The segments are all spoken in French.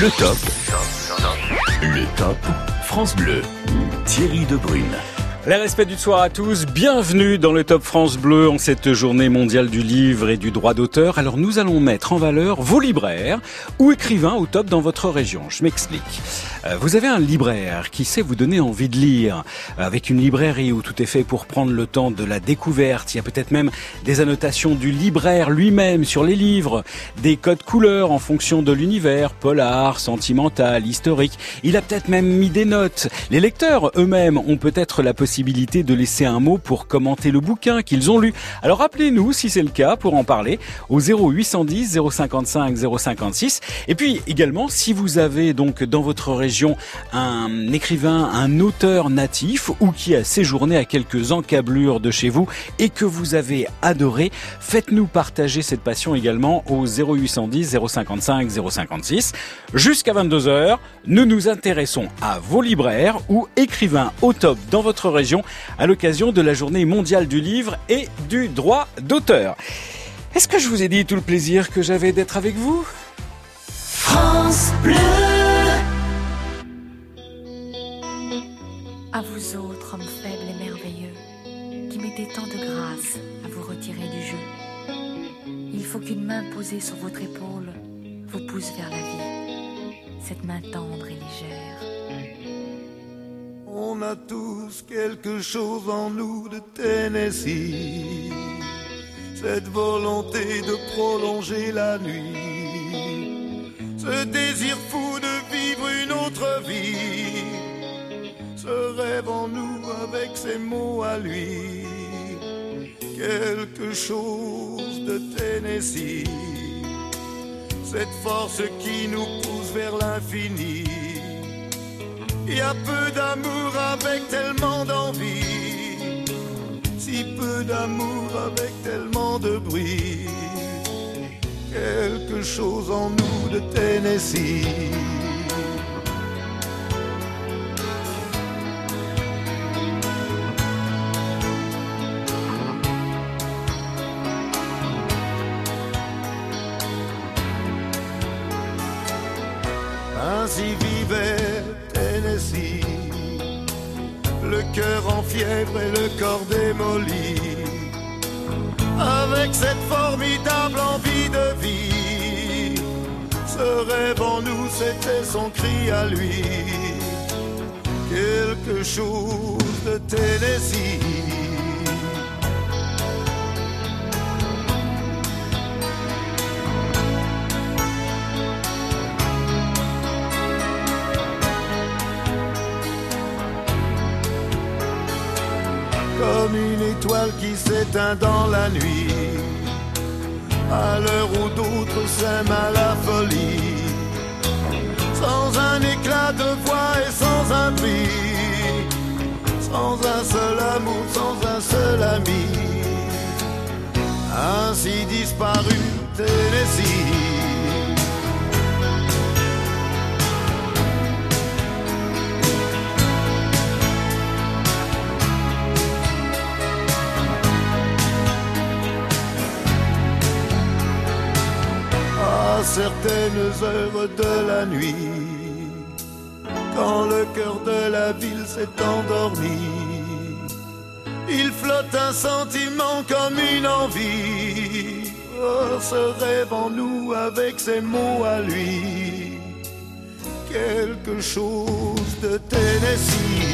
Le top. Le top France Bleu. Thierry Debrune. Les respects du soir à tous, bienvenue dans le Top France Bleu en cette journée mondiale du livre et du droit d'auteur. Alors nous allons mettre en valeur vos libraires ou écrivains au top dans votre région. Je m'explique. Euh, vous avez un libraire qui sait vous donner envie de lire, avec une librairie où tout est fait pour prendre le temps de la découverte. Il y a peut-être même des annotations du libraire lui-même sur les livres, des codes couleurs en fonction de l'univers, polar, sentimental, historique. Il a peut-être même mis des notes. Les lecteurs eux-mêmes ont peut-être la possibilité de laisser un mot pour commenter le bouquin qu'ils ont lu. Alors appelez-nous si c'est le cas pour en parler au 0810 055 056. Et puis également, si vous avez donc dans votre région un écrivain, un auteur natif ou qui a séjourné à quelques encablures de chez vous et que vous avez adoré, faites-nous partager cette passion également au 0810 055 056. Jusqu'à 22h, nous nous intéressons à vos libraires ou écrivains au top dans votre région à l'occasion de la journée mondiale du livre et du droit d'auteur. Est-ce que je vous ai dit tout le plaisir que j'avais d'être avec vous? France Bleu À vous autres, hommes faibles et merveilleux, qui mettez tant de grâce à vous retirer du jeu. Il faut qu'une main posée sur votre épaule vous pousse vers la vie, cette main tendre et légère on a tous quelque chose en nous de Tennessee. Cette volonté de prolonger la nuit. Ce désir fou de vivre une autre vie. Ce rêve en nous avec ses mots à lui. Quelque chose de Tennessee. Cette force qui nous pousse vers l'infini y a peu d'amour avec tellement d'envie, si peu d'amour avec tellement de bruit. Quelque chose en nous de Tennessee. Ainsi vivait le cœur en fièvre et le corps démoli. Avec cette formidable envie de vie, ce rêve en nous, c'était son cri à lui. Quelque chose de Tennessee. Comme une étoile qui s'éteint dans la nuit, à l'heure où d'autres s'aiment à la folie, sans un éclat de voix et sans un prix, sans un seul amour, sans un seul ami, ainsi disparu Tennessee. Certaines heures de la nuit, quand le cœur de la ville s'est endormi, il flotte un sentiment comme une envie. Oh, ce rêve en nous avec ses mots à lui, quelque chose de Tennessee.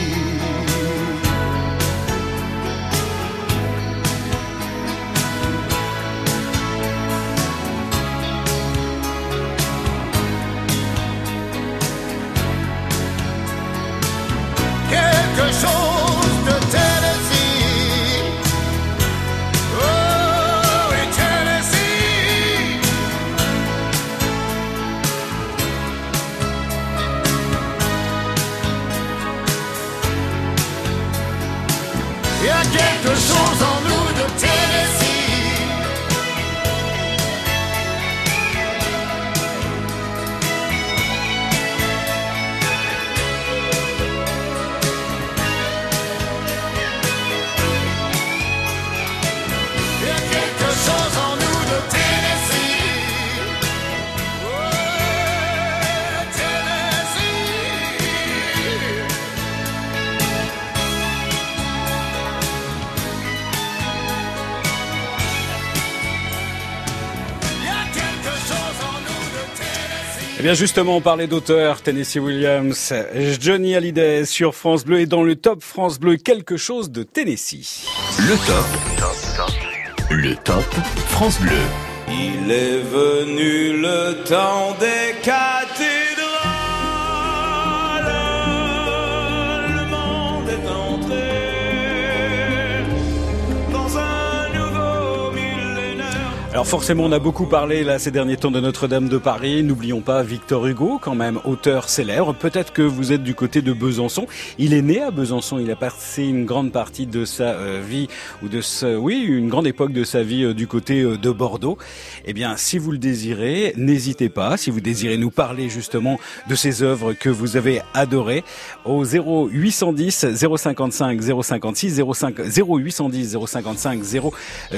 quelque chose de Tennessee. Oh, et Tennessee. Il y a quelque chose en nous de Tennessee. Eh bien justement, on parlait d'auteur, Tennessee Williams, Johnny Hallyday sur France Bleu et dans le top France Bleu, quelque chose de Tennessee. Le top. Le top France Bleu. Il est venu le temps des cathédrales. Alors forcément, on a beaucoup parlé là ces derniers temps de Notre-Dame de Paris. N'oublions pas Victor Hugo, quand même auteur célèbre. Peut-être que vous êtes du côté de Besançon. Il est né à Besançon. Il a passé une grande partie de sa euh, vie ou de sa, oui, une grande époque de sa vie euh, du côté euh, de Bordeaux. Eh bien, si vous le désirez, n'hésitez pas. Si vous désirez nous parler justement de ces œuvres que vous avez adorées, au 0810 055 056 05 0810 055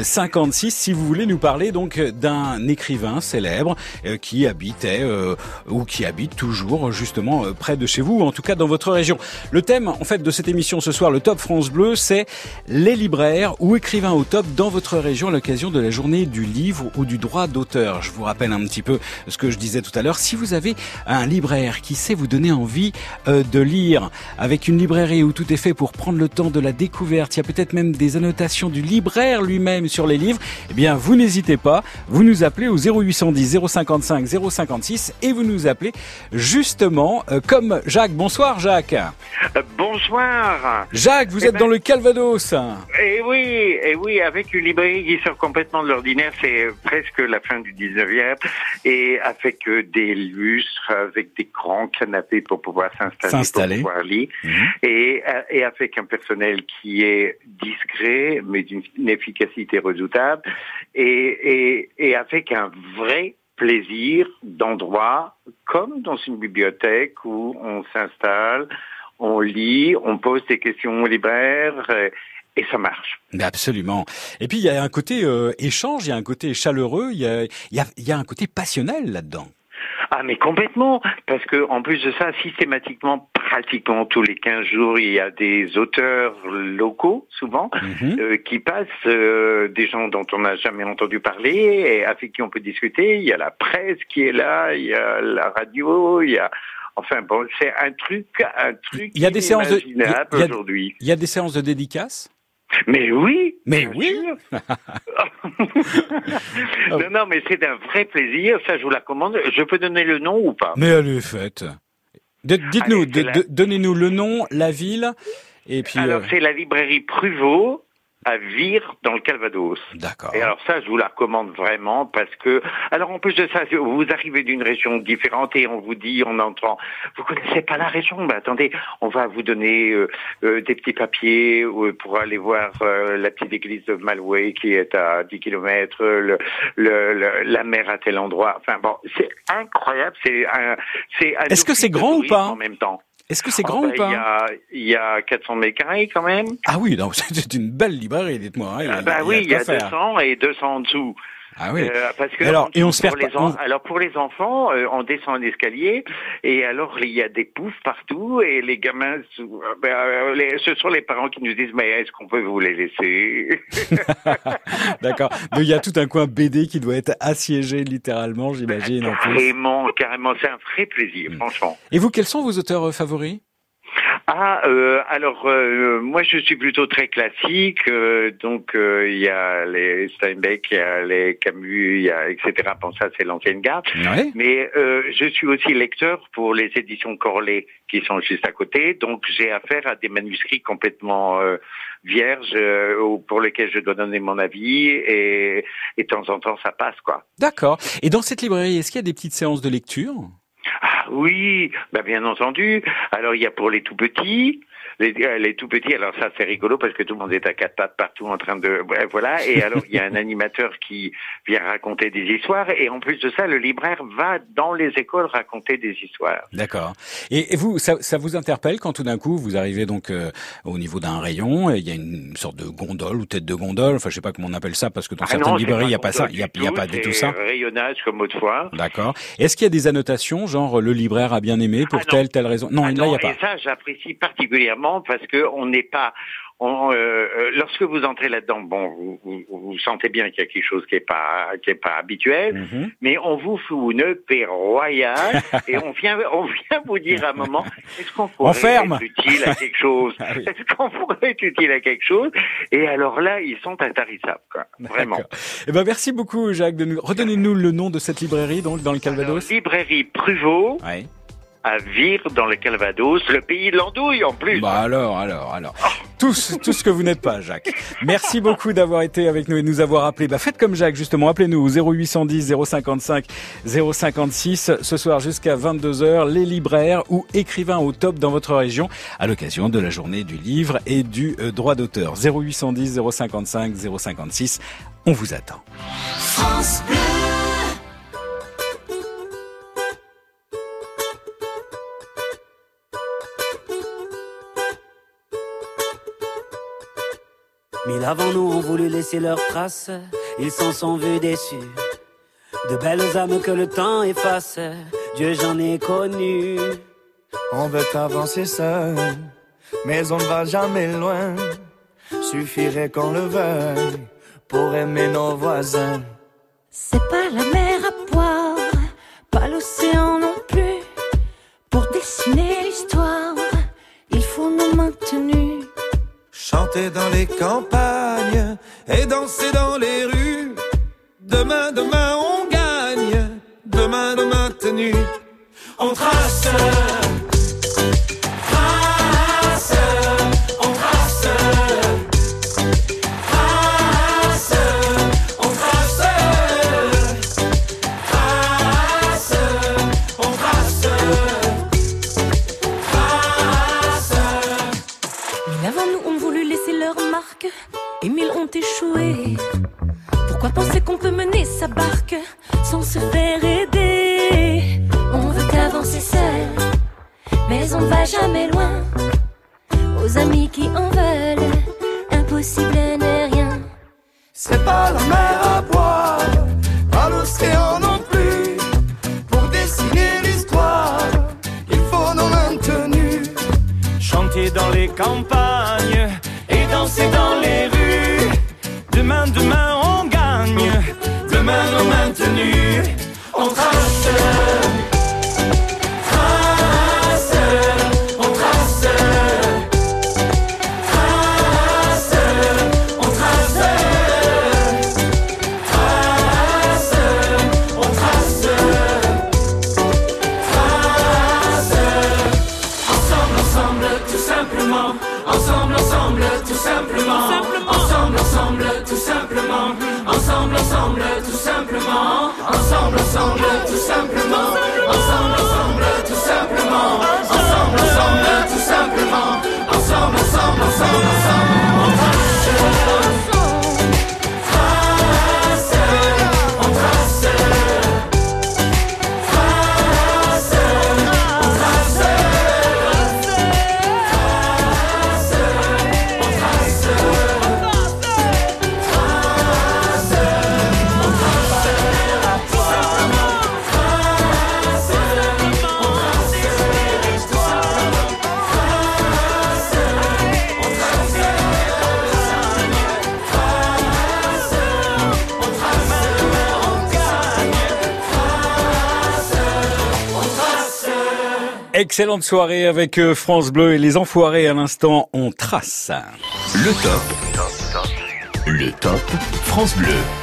056. Si vous voulez nous parler donc d'un écrivain célèbre euh, qui habitait euh, ou qui habite toujours justement euh, près de chez vous, ou en tout cas dans votre région. Le thème en fait de cette émission ce soir, le Top France Bleu, c'est les libraires ou écrivains au top dans votre région à l'occasion de la journée du livre ou du droit d'auteur. Je vous rappelle un petit peu ce que je disais tout à l'heure. Si vous avez un libraire qui sait vous donner envie de lire avec une librairie où tout est fait pour prendre le temps de la découverte, il y a peut-être même des annotations du libraire lui-même sur les livres, eh bien vous n'hésitez pas, vous nous appelez au 0810 055 056 et vous nous appelez justement euh, comme Jacques. Bonsoir Jacques. Euh, Bonsoir. Jacques, vous Eh êtes ben- dans le Calvados. Et oui, et oui, avec une librairie qui sort complètement de l'ordinaire, c'est presque la fin du 19e, et avec euh, des lustres, avec des grands canapés pour pouvoir s'installer, pour pouvoir lire, Mhm. et, et avec un personnel qui est discret, mais d'une une efficacité redoutable, et, et, et avec un vrai plaisir d'endroit, comme dans une bibliothèque où on s'installe, on lit, on pose des questions aux libraires, euh, et ça marche. Mais Absolument. Et puis il y a un côté euh, échange, il y a un côté chaleureux, il y a, y a, il y a un côté passionnel là-dedans. Ah mais complètement, parce que en plus de ça, systématiquement, pratiquement tous les 15 jours, il y a des auteurs locaux, souvent, Mhm. euh, qui passent, euh, des gens dont on n'a jamais entendu parler et avec qui on peut discuter. Il y a la presse qui est là, il y a la radio, il y a... Enfin bon, c'est un truc, un truc Il y a des séances de- aujourd'hui. Il y a des séances de dédicaces? Mais oui, Mais oui. non, non, mais c'est un vrai plaisir. Ça, je vous la commande. Je peux donner le nom ou pas? Mais elle est faite. D- Dites-nous, Allez, la- de- donnez-nous le nom, la ville, et puis... Alors, euh, c'est la librairie Pruvot à Vire dans le Calvados. D'accord. Et alors ça, je vous la recommande vraiment parce que, alors en plus de ça, vous arrivez d'une région différente et on vous dit, on entend, vous connaissez pas la région, ben attendez, on va vous donner euh, euh, des petits papiers euh, pour aller voir euh, la petite église de Malway qui est à 10 kilomètres, le, le, le- la mer à tel endroit. Enfin bon, c'est incroyable, c'est un, c'est Est-ce que c'est grand ou pas? En même temps. Est-ce que c'est Oh, grand ben, ou pas Il y a, il y a 400 mètres carrés quand même. Ah oui, c'est une belle librairie, dites-moi. hein, Ah bah il y a oui, de il y a quoi faire. 200 et 200 en dessous. Ah oui. Euh, parce que Alors, et on se pour les pas- en- on- Alors pour les enfants, euh, on descend un escalier et alors il y a des poufs partout et les gamins, euh, ben, les- ce sont les parents qui nous disent mais est-ce qu'on peut vous les laisser D'accord. Il y a tout un coin BD qui doit être assiégé littéralement, j'imagine, en plus. Carrément, carrément, c'est un vrai plaisir, Mm. franchement. Et vous, quels sont vos auteurs favoris? Ah, euh, alors euh, moi je suis plutôt très classique, euh, donc euh, il y a les Steinbeck, il y a les Camus, il y a etc. Bon ça c'est l'ancienne garde. Oui. Mais euh, je suis aussi lecteur pour les éditions Corlet qui sont juste à côté, donc j'ai affaire à des manuscrits complètement euh, vierges euh, pour lesquels je dois donner mon avis et, et de temps en temps ça passe quoi. D'accord. Et dans cette librairie, est-ce qu'il y a des petites séances de lecture? Ah oui, bah bien entendu. Alors il y a pour les tout petits. Les, euh, les tout petits, alors ça c'est rigolo parce que tout le monde est à quatre pattes partout en train de voilà. Et alors il y a un animateur qui vient raconter des histoires et en plus de ça, le libraire va dans les écoles raconter des histoires. D'accord. Et, et vous, ça, ça vous interpelle quand tout d'un coup vous arrivez donc euh, au niveau d'un rayon et il y a une sorte de gondole ou tête de gondole, enfin je sais pas comment on appelle ça parce que dans Ah certaines non, librairies il y a pas ça, il y a, y a pas du tout ça. Rayonnage comme autrefois. D'accord. Est-ce qu'il y a des annotations, genre le libraire a bien aimé pour Ah telle telle raison? Non, Ah là il y a pas. Et ça, j'apprécie particulièrement parce que on n'est pas, on, euh, euh, lorsque vous entrez là-dedans, bon, vous, vous, vous sentez bien qu'il y a quelque chose qui est pas qui est pas habituel, Mhm. mais on vous fout une paix royale et on vient on vient vous dire à un moment est-ce qu'on pourrait ferme. être utile à quelque chose Ah oui. Est-ce qu'on pourrait être utile à quelque chose Et alors là, ils sont intarissables, quoi. Vraiment. Eh ben, merci beaucoup, Jacques. De nous... Redonnez-nous le nom de cette librairie, donc, dans le Alors, Calvados. librairie Pruvot Ouais. À Vire dans le Calvados, le pays de l'andouille en plus. Bah alors, alors, alors. Tout, ce- tout ce que vous n'êtes pas, Jacques. Merci beaucoup d'avoir été avec nous et de nous avoir appelés. Bah, faites comme Jacques, justement. Appelez-nous au 0810 055 056. Ce soir jusqu'à 22h, les libraires ou écrivains au top dans votre région à l'occasion de la journée du livre et du euh, droit d'auteur. 0810 055 056. On vous attend. Mille avant nous ont voulu laisser leurs traces, ils s'en sont vus déçus. De belles âmes que le temps efface, Dieu j'en ai connu. On veut avancer seul, mais on ne va jamais loin. Suffirait qu'on le veuille pour aimer nos voisins. C'est pas Dans les campagnes et danser dans les rues. Demain, demain, on gagne. Demain, demain, tenue. On trace. Pourquoi penser qu'on peut mener sa barque sans se faire aider? On veut avancer seul, mais on ne va jamais loin. Aux amis qui en veulent, impossible n'est rien. C'est pas la mer à boire, pas l'océan non plus. Pour dessiner l'histoire, il faut nos mains tenues. Chanter dans les campagnes et danser dans les rues. Demain, demain, on. Tenues. On trace, Ensemble, ensemble, tout simplement. Ensemble, ensemble, tout simplement. Ensemble, ensemble, tout simplement. Ensemble, ensemble, ensemble, ensemble. On trace, trace, Excellente soirée avec euh, France Bleu et les enfoirés à l'instant, on trace. Le top. Le top France Bleu.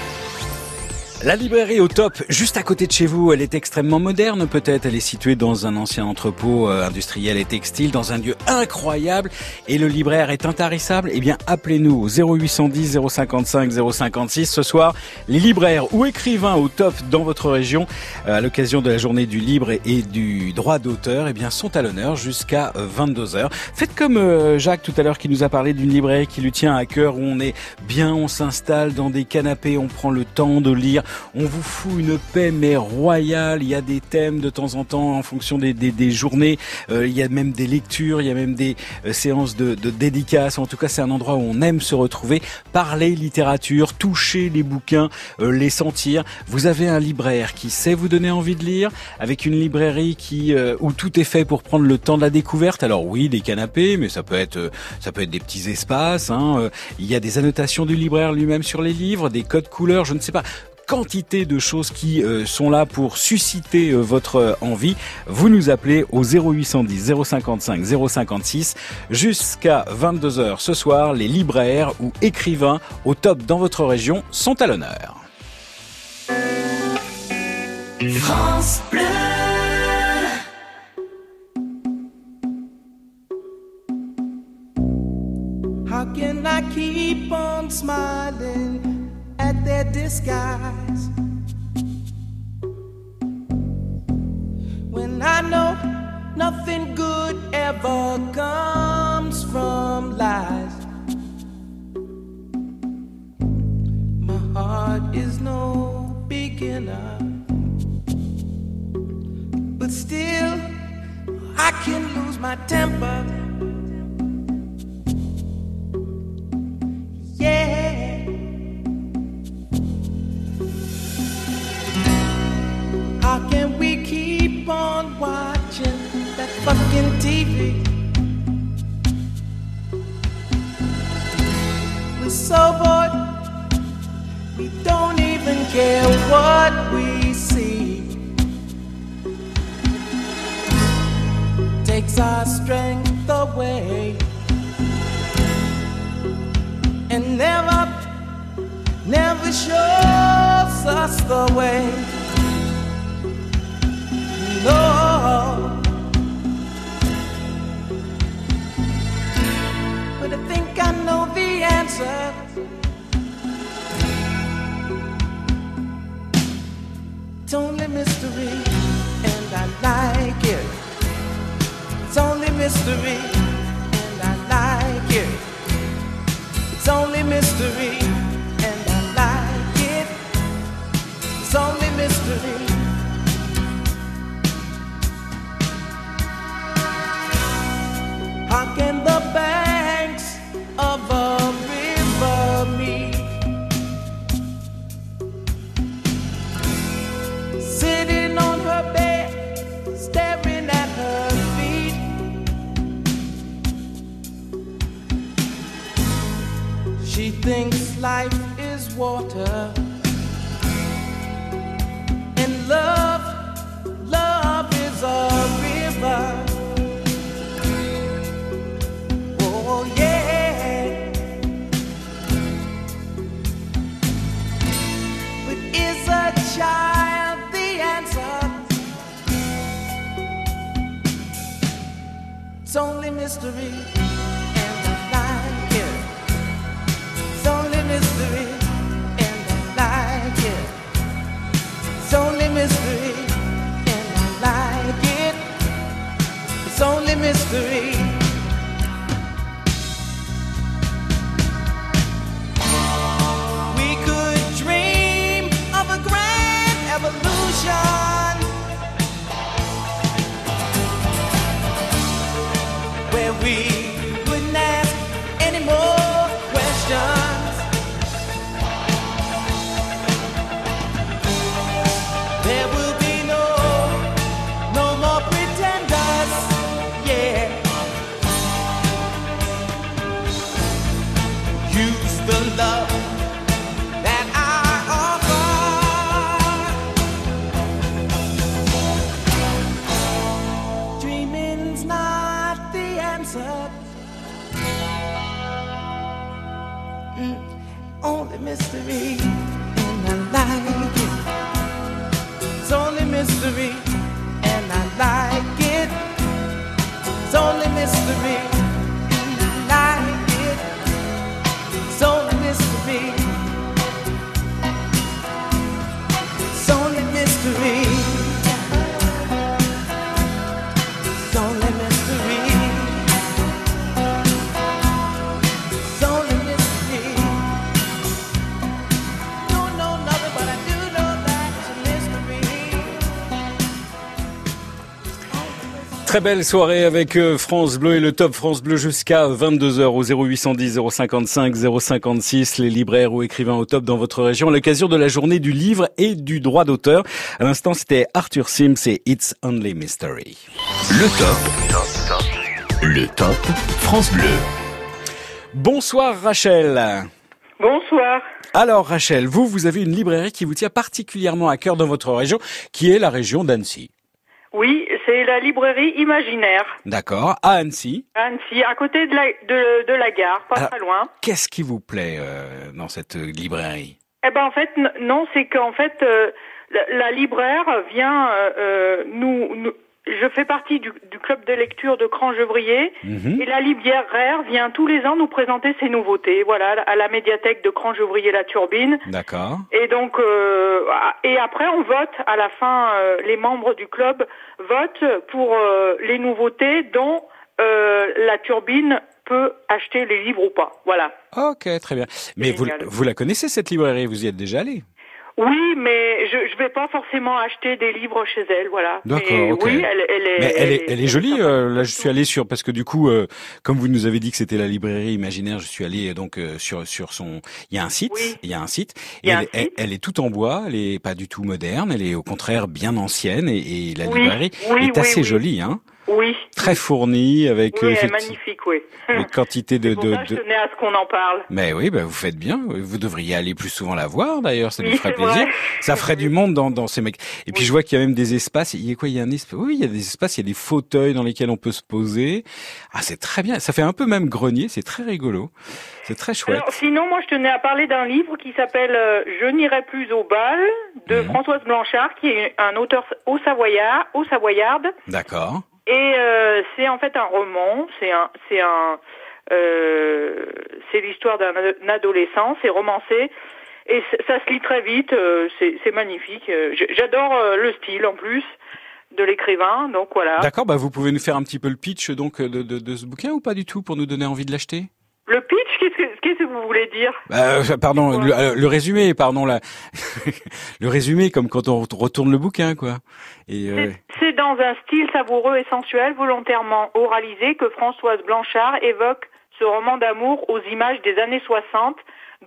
La librairie au top, juste à côté de chez vous, elle est extrêmement moderne peut-être. Elle est située dans un ancien entrepôt euh, industriel et textile, dans un lieu incroyable. Et le libraire est intarissable. Eh bien, appelez-nous au 0810 055 056 ce soir. Les libraires ou écrivains au top dans votre région, euh, à l'occasion de la journée du libre et, du droit d'auteur, eh bien, sont à l'honneur jusqu'à 22 h Faites comme euh, Jacques tout à l'heure qui nous a parlé d'une librairie qui lui tient à cœur où on est bien, on s'installe dans des canapés, on prend le temps de lire On vous fout une paix mais royale. Il y a des thèmes de temps en temps en fonction des, des, des journées. Euh, il y a même des lectures, il y a même des euh, séances de, de dédicaces. En tout cas, c'est un endroit où on aime se retrouver, parler littérature, toucher les bouquins, euh, les sentir. Vous avez un libraire qui sait vous donner envie de lire, avec une librairie qui où tout est fait pour prendre le temps de la découverte. Alors oui, des canapés, mais ça peut être ça peut être des petits espaces. Hein. Il y a des annotations du libraire lui-même sur les livres, des codes couleurs, je ne sais pas quantité de choses qui euh, sont là pour susciter euh, votre euh, envie. Vous nous appelez au 0810 055 056 jusqu'à 22h ce soir. Les libraires ou écrivains au top dans votre région sont à l'honneur. France. How can I keep on smiling? Their disguise. When I know nothing good ever comes from lies, my heart is no beginner, but still I can lose my temper. How on watching that fucking TV? We're so bored, we don't even care what we see. Takes our strength away and never, never shows us the way know. But I think I know the answer. It's only mystery, and I like it. It's only mystery, and I like it. It's only mystery, and I like it. It's only mystery. Can the banks of a river meet? Sitting on her bed, staring at her feet. She thinks life is water. A child the answer? It's only mystery, and I like it. It's only mystery, and I like it. It's only mystery, and I like it. It's only mystery. Where we mystery, and I like it. It's only mystery, and I like it. It's only mystery, Très belle soirée avec euh, France Bleu et le Top France Bleu jusqu'à 22h au 0810 055 056. Les libraires ou écrivains au top dans votre région à l'occasion de la journée du livre et du droit d'auteur. À l'instant, c'était Arthur Sims et It's Only Mystery. Le top. Le top France Bleu. Bonsoir Rachel. Bonsoir. Alors Rachel, vous, vous avez une librairie qui vous tient particulièrement à cœur dans votre région, qui est la région d'Annecy. Oui, c'est la librairie Imaginaire. D'accord, à Annecy. à Annecy, à côté de la, de, de la gare, pas Alors- très loin. Qu'est-ce qui vous plaît euh, dans cette librairie? Eh ben en fait, non, c'est qu'en fait, euh, la, la libraire vient euh, euh, nous, nous- Je fais partie du, du club de lecture de Cran-Gevrier Mhm. et la libraire vient tous les ans nous présenter ses nouveautés. Voilà, à la médiathèque de Cran-Gevrier-la Turbine. D'accord. Et donc, euh, et après, on vote à la fin. euh, les membres du club votent pour euh, les nouveautés dont euh, la turbine peut acheter les livres ou pas. Voilà. Ok, très bien. Mais vous, vous la connaissez cette librairie? Vous y êtes déjà allé? Oui, mais je je vais pas forcément acheter des livres chez elle. Voilà. D'accord, Mais ok. Oui, elle, elle est. Mais elle est, elle est jolie. euh, là, je suis allé sur parce que du coup, euh, comme vous nous avez dit que c'était la librairie imaginaire, je suis allé euh, donc euh, sur sur son. Il y a un site. Il y a un site. Et elle, un elle- site. elle est toute en bois. Elle est pas du tout moderne. Elle est au contraire bien ancienne. Et, et la Oui, librairie oui, est oui, assez oui. jolie, hein. Oui. Très fournie avec Oui, elle est effecti- magnifique, oui. une quantité de. Pour de, ça, je tenais à ce qu'on en parle. Mais oui, bah, vous faites bien. Vous devriez aller plus souvent la voir, d'ailleurs. Ça Oui, lui ferait plaisir. vrai. Ça ferait du monde dans, dans ces mecs. Et puis, je vois qu'il y a même des espaces. Il y a quoi? Il y a un espace. Oui, il y a des espaces. Il y a des fauteuils dans lesquels on peut se poser. Ah, c'est très bien. Ça fait un peu même grenier. C'est très rigolo. C'est très chouette. Alors, sinon, moi, je tenais à parler d'un livre qui s'appelle euh, Je n'irai plus au bal de Françoise Blanchard, qui est un auteur au Savoyard, au Savoyarde. D'accord. Et euh, c'est en fait un roman. C'est un, c'est un, euh, c'est l'histoire d'un ad- adolescent. C'est romancé. Et ça se lit très vite. euh, c'est, magnifique. Euh, J'adore euh, le style en plus de l'écrivain. Donc voilà. D'accord. Bah, vous pouvez nous faire un petit peu le pitch, donc, de, de, de ce bouquin ou pas du tout pour nous donner envie de l'acheter? Le pitch, qu'est-ce que, qu'est-ce que vous voulez dire? Euh, pardon, le, euh, le résumé, pardon, la, le résumé, comme quand on retourne le bouquin, quoi. Et euh, C'est dans un style savoureux et sensuel, volontairement oralisé, que Françoise Blanchard évoque ce roman d'amour aux images des années 60,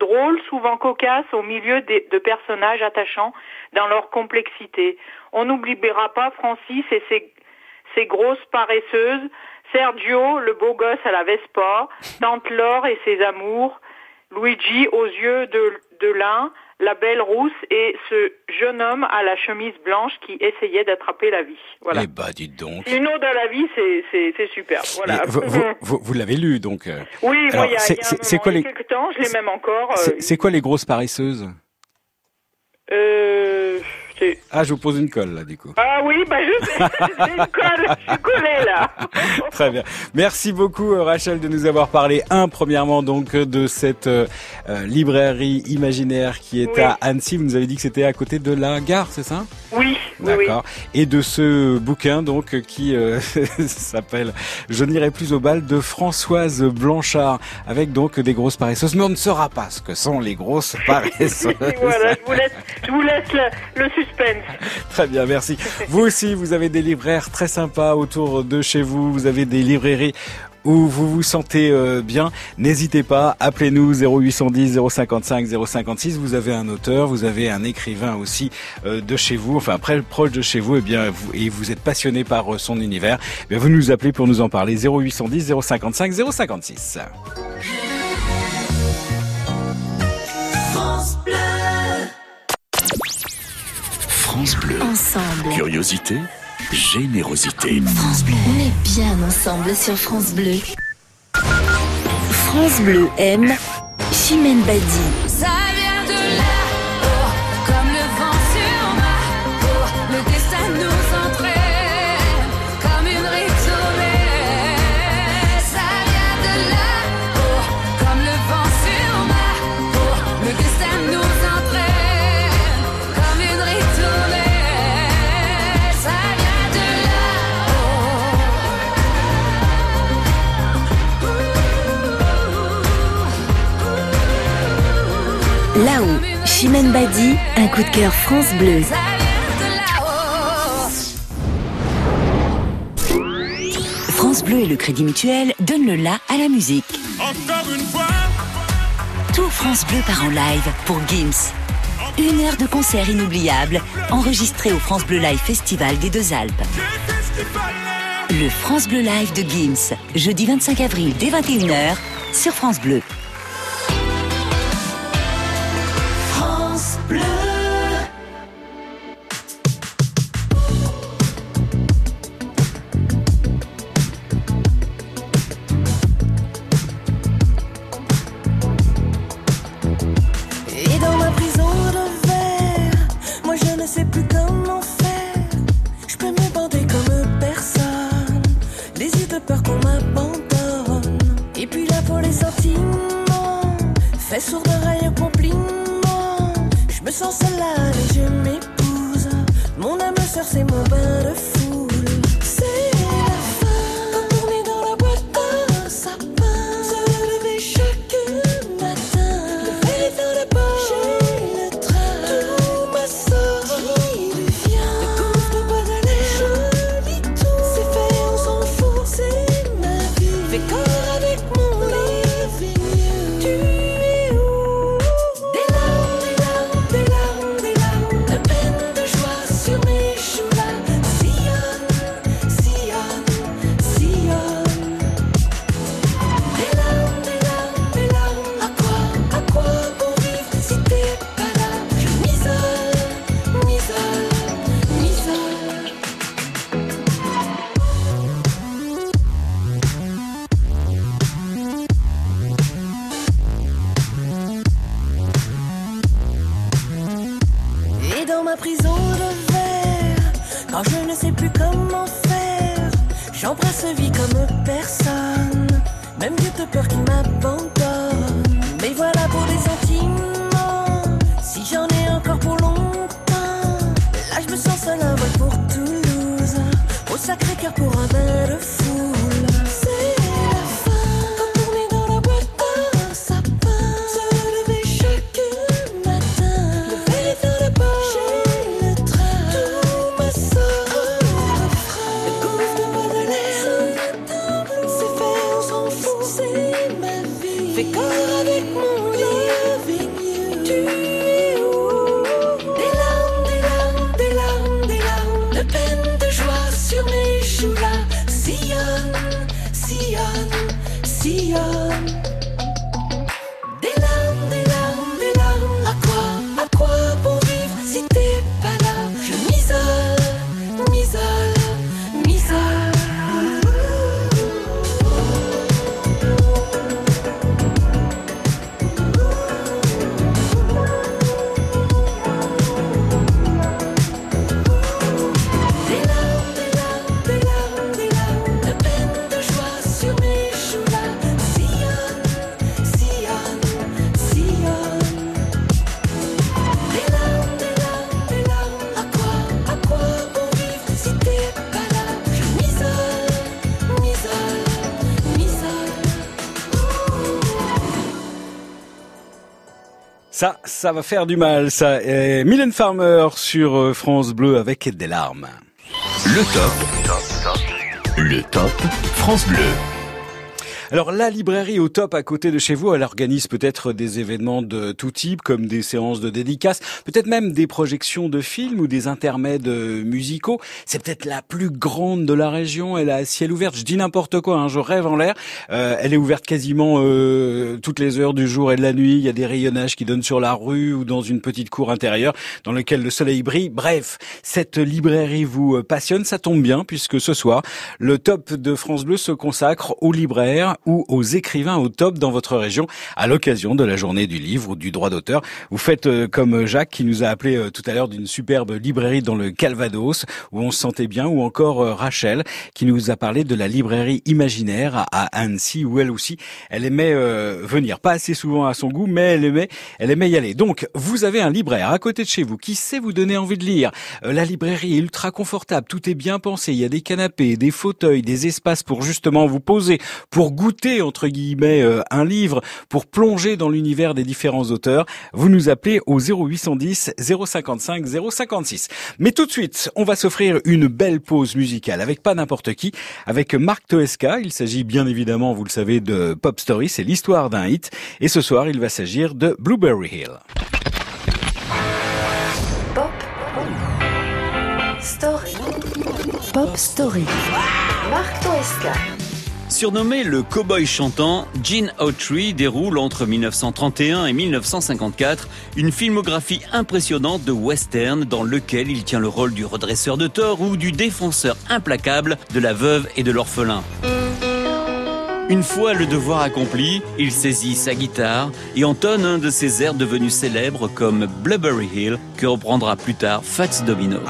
drôle, souvent cocasse, au milieu des- de personnages attachants dans leur complexité. On n'oubliera pas Francis et ses, ses grosses paresseuses, Sergio, le beau gosse à la Vespa, Tante Laure et ses amours, Luigi aux yeux de, de lin, la belle rousse et ce jeune homme à la chemise blanche qui essayait d'attraper la vie. Voilà. eh bah, dites donc. Une ode à la vie, c'est super. Voilà. Vous, vous, vous- vous l'avez lu, donc. euh, oui, moi il y a, y quoi les- quelques temps, je l'ai même encore. euh, C'est c'est quoi les grosses paresseuses? Euh, Ah, je vous pose une colle, là, du coup. ah oui, bah je sais, j'ai une colle, je suis collée là. Très bien. Merci beaucoup, euh, Rachel, de nous avoir parlé, un, premièrement, donc, de cette euh, euh, librairie imaginaire qui est Oui. à Annecy. Vous nous avez dit que c'était à côté de la gare, c'est ça? Oui. D'accord. Et de ce bouquin, donc, qui euh, s'appelle Je n'irai plus au bal de Françoise Blanchard, avec donc des grosses paresseuses. Mais on ne saura pas ce que sont les grosses paresseuses. Voilà, je vous laisse, je vous laisse le, le suspense. Très bien, merci. Vous aussi, vous avez des libraires très sympas autour de chez vous. Vous avez des librairies où vous vous sentez euh, bien. N'hésitez pas, appelez-nous 0810 055 056. Vous avez un auteur, vous avez un écrivain aussi euh, de chez vous, enfin très proche de chez vous, et bien vous, et vous êtes passionné par euh, son univers. Eh bien, vous nous appelez pour nous en parler 0810 055 056. France Bleu. Ensemble. Curiosité, générosité. France Bleu. On est bien ensemble sur France Bleu. France Bleu aime Chimène Badi. Là-haut, Chimène Badi, un coup de cœur France Bleu. France Bleu et le Crédit Mutuel donnent le la à la musique. Encore une fois, Tout France Bleu part en live pour Gims. Une heure de concert inoubliable, enregistré au France Bleu Live Festival des Deux Alpes. Le France Bleu Live de Gims, jeudi 25 avril dès 21h sur France Bleu. Ça, va faire du mal, ça. Et Mylène Farmer sur euh, France Bleu avec des larmes. Le top. Le top France Bleu. Alors la librairie au top à côté de chez vous, elle organise peut-être des événements de tout type, comme des séances de dédicaces, peut-être même des projections de films ou des intermèdes euh, musicaux. C'est peut-être la plus grande de la région. Elle a ciel ouvert. Je dis n'importe quoi, hein, je rêve en l'air. Euh, elle est ouverte quasiment euh, toutes les heures du jour et de la nuit. Il y a des rayonnages qui donnent sur la rue ou dans une petite cour intérieure dans laquelle le soleil brille. Bref, cette librairie vous euh, passionne, ça tombe bien puisque ce soir, le top de France Bleu se consacre aux libraires ou aux écrivains au top dans votre région à l'occasion de la journée du livre ou du droit d'auteur. Vous faites euh, comme Jacques qui nous a appelé euh, tout à l'heure d'une superbe librairie dans le Calvados où on se sentait bien ou encore euh, Rachel qui nous a parlé de la librairie imaginaire à- Annecy où elle aussi elle aimait venir pas assez souvent à son goût mais elle aimait elle aimait y aller. Donc vous avez un libraire à côté de chez vous qui sait vous donner envie de lire? La librairie est ultra confortable, tout est bien pensé, il y a des canapés, des fauteuils, des espaces pour justement vous poser, pour goûter goûter entre guillemets euh, un livre, pour plonger dans l'univers des différents auteurs, vous nous appelez au 0810 055 056. Mais tout de suite, on va s'offrir une belle pause musicale avec pas n'importe qui, avec Marc Toesca. Il s'agit bien évidemment, vous le savez, de Pop Story, c'est l'histoire d'un hit. Et ce soir, il va s'agir de Blueberry Hill. Pop Story. Pop Story. Marc Toesca. Surnommé le cowboy chantant, Gene Autry déroule entre 1931 et 1954 une filmographie impressionnante de western dans lequel il tient le rôle du redresseur de tort ou du défenseur implacable de la veuve et de l'orphelin. Une fois le devoir accompli, il saisit sa guitare et entonne un de ses airs devenus célèbres comme Blubbery Hill que reprendra plus tard Fats Domino.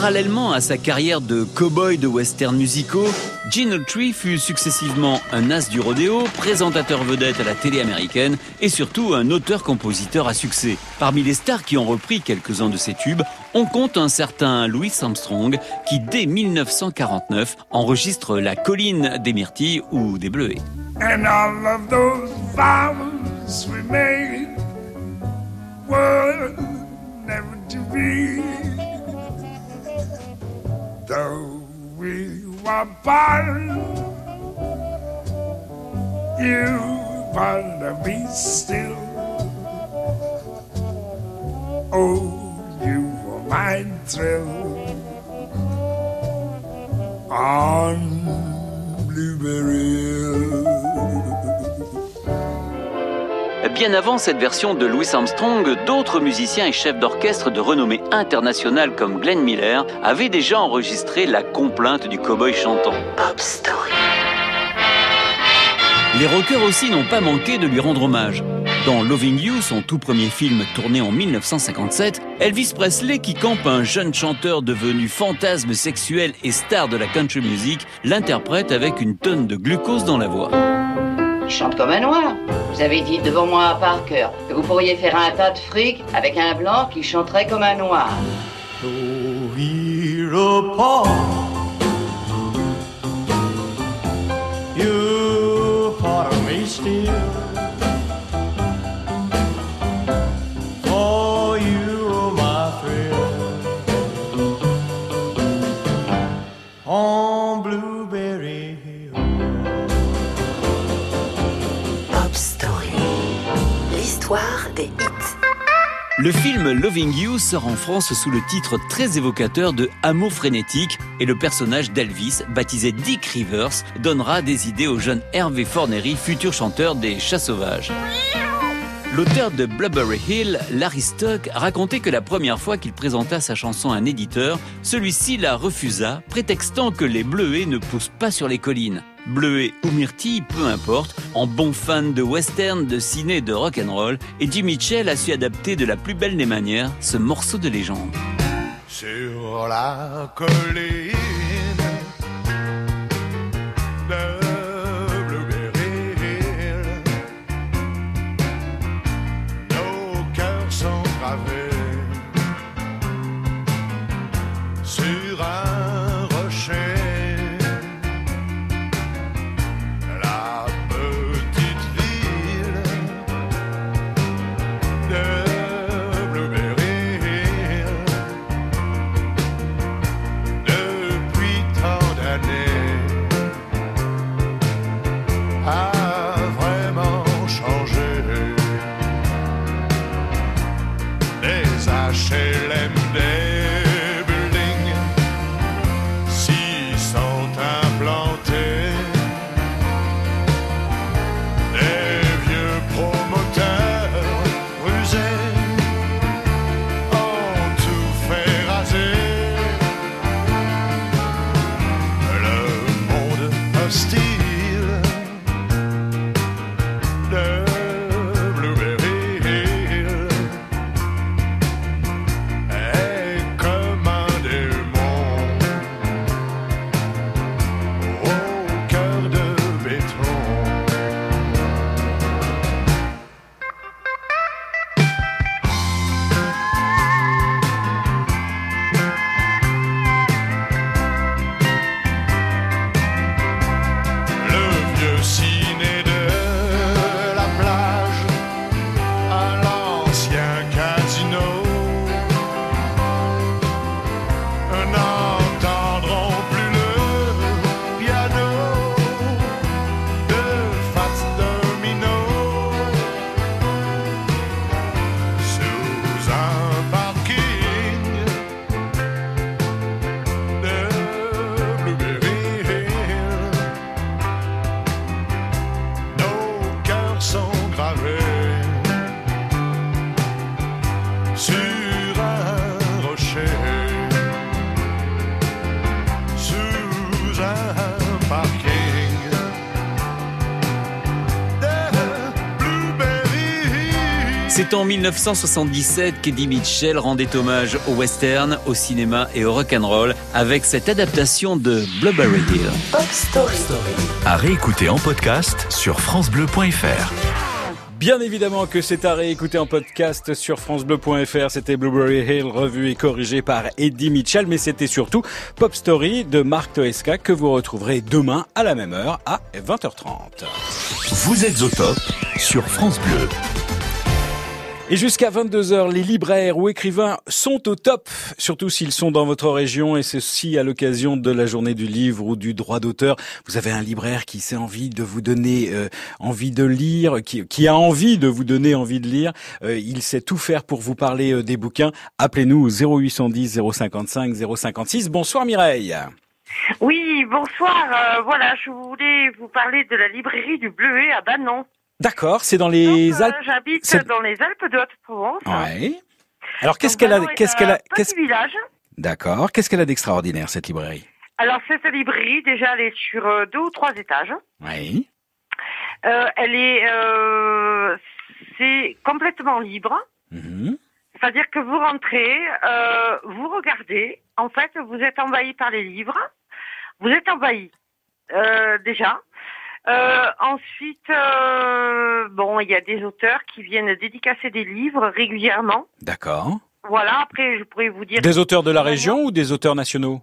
Parallèlement à sa carrière de cow-boy de western musicaux, Gene Autry fut successivement un as du rodéo, présentateur vedette à la télé américaine et surtout un auteur-compositeur à succès. Parmi les stars qui ont repris quelques-uns de ses tubes, on compte un certain Louis Armstrong qui, dès 1949, enregistre La colline des myrtilles ou des bleuets. Though we were apart, you of me still. Oh, you were my thrill on Blueberry Hill. Bien avant cette version de Louis Armstrong, d'autres musiciens et chefs d'orchestre de renommée internationale comme Glenn Miller avaient déjà enregistré la complainte du cowboy chantant. Pop Story. Les rockers aussi n'ont pas manqué de lui rendre hommage. Dans Loving You, son tout premier film tourné en 1957, Elvis Presley, qui campe un jeune chanteur devenu fantasme sexuel et star de la country music, l'interprète avec une tonne de glucose dans la voix. Il chante comme un noir. Vous avez dit devant moi à Parker que vous pourriez faire un tas de fric avec un blanc qui chanterait comme un noir. You still. Le film Loving You sort en France sous le titre très évocateur de Amour frénétique et le personnage d'Elvis, baptisé Dick Rivers, donnera des idées au jeune Hervé Fornery, futur chanteur des Chats Sauvages. L'auteur de Blubbery Hill, Larry Stock, racontait que la première fois qu'il présenta sa chanson à un éditeur, celui-ci la refusa, prétextant que les bleuets ne poussent pas sur les collines. Bleuets ou myrtilles, peu importe, en bon fan de western, de ciné de rock'n'roll, et Jimmy Mitchell a su adapter de la plus belle des manières ce morceau de légende. C'est en 1977 qu'Eddie Mitchell rendait hommage au western, au cinéma et au rock'n'roll avec cette adaptation de Blueberry Hill. Pop Story. À réécouter en podcast sur FranceBleu.fr. Bien évidemment que c'est à réécouter en podcast sur francebleu.fr. C'était Blueberry Hill, revu et corrigé par Eddie Mitchell, mais c'était surtout Pop Story de Marc Toesca que vous retrouverez demain à la même heure à 20h30. Vous êtes au top sur France Bleu. Et jusqu'à 22h, les libraires ou écrivains sont au top, surtout s'ils sont dans votre région et ceci à l'occasion de la journée du livre ou du droit d'auteur. Vous avez un libraire qui s'est envie de vous donner euh, envie de lire, qui, a envie de vous donner envie de lire. Euh, il sait tout faire pour vous parler euh, des bouquins. Appelez-nous au 0810 055 056. Bonsoir Mireille. Oui, bonsoir. Voilà, je voulais vous parler de la librairie du Bleuet à Banon. D'accord, c'est dans les Donc, euh, Alpes. J'habite dans les Alpes de Haute-Provence. Ouais. Alors qu'est-ce qu'elle a qu'est-ce un qu'elle a qu'est-ce village. D'accord, qu'est-ce qu'elle a d'extraordinaire cette librairie? Alors cette librairie, déjà, elle est sur euh, deux ou trois étages. Oui. Euh, elle est, euh, c'est complètement libre. Mhm. C'est-à-dire que vous rentrez, euh, vous regardez. En fait, vous êtes envahi par les livres. Vous êtes envahi euh, déjà. Euh, ensuite, euh, bon, il y a des auteurs qui viennent dédicacer des livres régulièrement. D'accord. Voilà. Après, je pourrais vous dire Des auteurs de la région ou des auteurs nationaux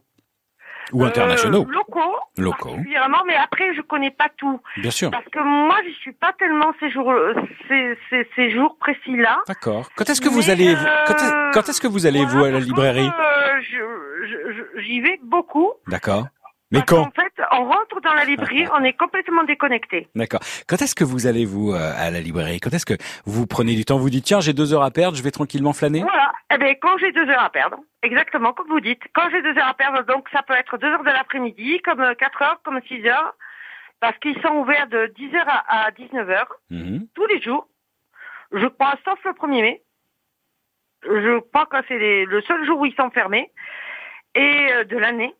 Ou Euh, internationaux locaux. Locaux. particulièrement, mais après, je connais pas tout. Bien sûr. Parce que moi, je suis pas tellement ces jours, ces, ces, ces jours précis-là. D'accord. Quand est-ce que vous allez euh, quand est- quand est-ce que vous allez vous à la librairie? Euh, J'y vais beaucoup. D'accord. Mais Parce quand qu'en fait, on rentre dans la librairie, on est complètement déconnecté. D'accord. Quand est-ce que vous allez vous euh, à la librairie? Quand est-ce que vous prenez du temps Vous dites tiens j'ai deux heures à perdre, je vais tranquillement flâner? Voilà. Eh ben, quand j'ai deux heures à perdre, exactement comme vous dites, quand j'ai deux heures à perdre, donc ça peut être deux heures de l'après-midi, comme euh, quatre heures, comme six heures, parce qu'ils sont ouverts de 10 heures à, à 19 heures Mhm. tous les jours. Je crois, sauf le 1er mai. Je crois que c'est le seul jour où ils sont fermés et euh, de l'année.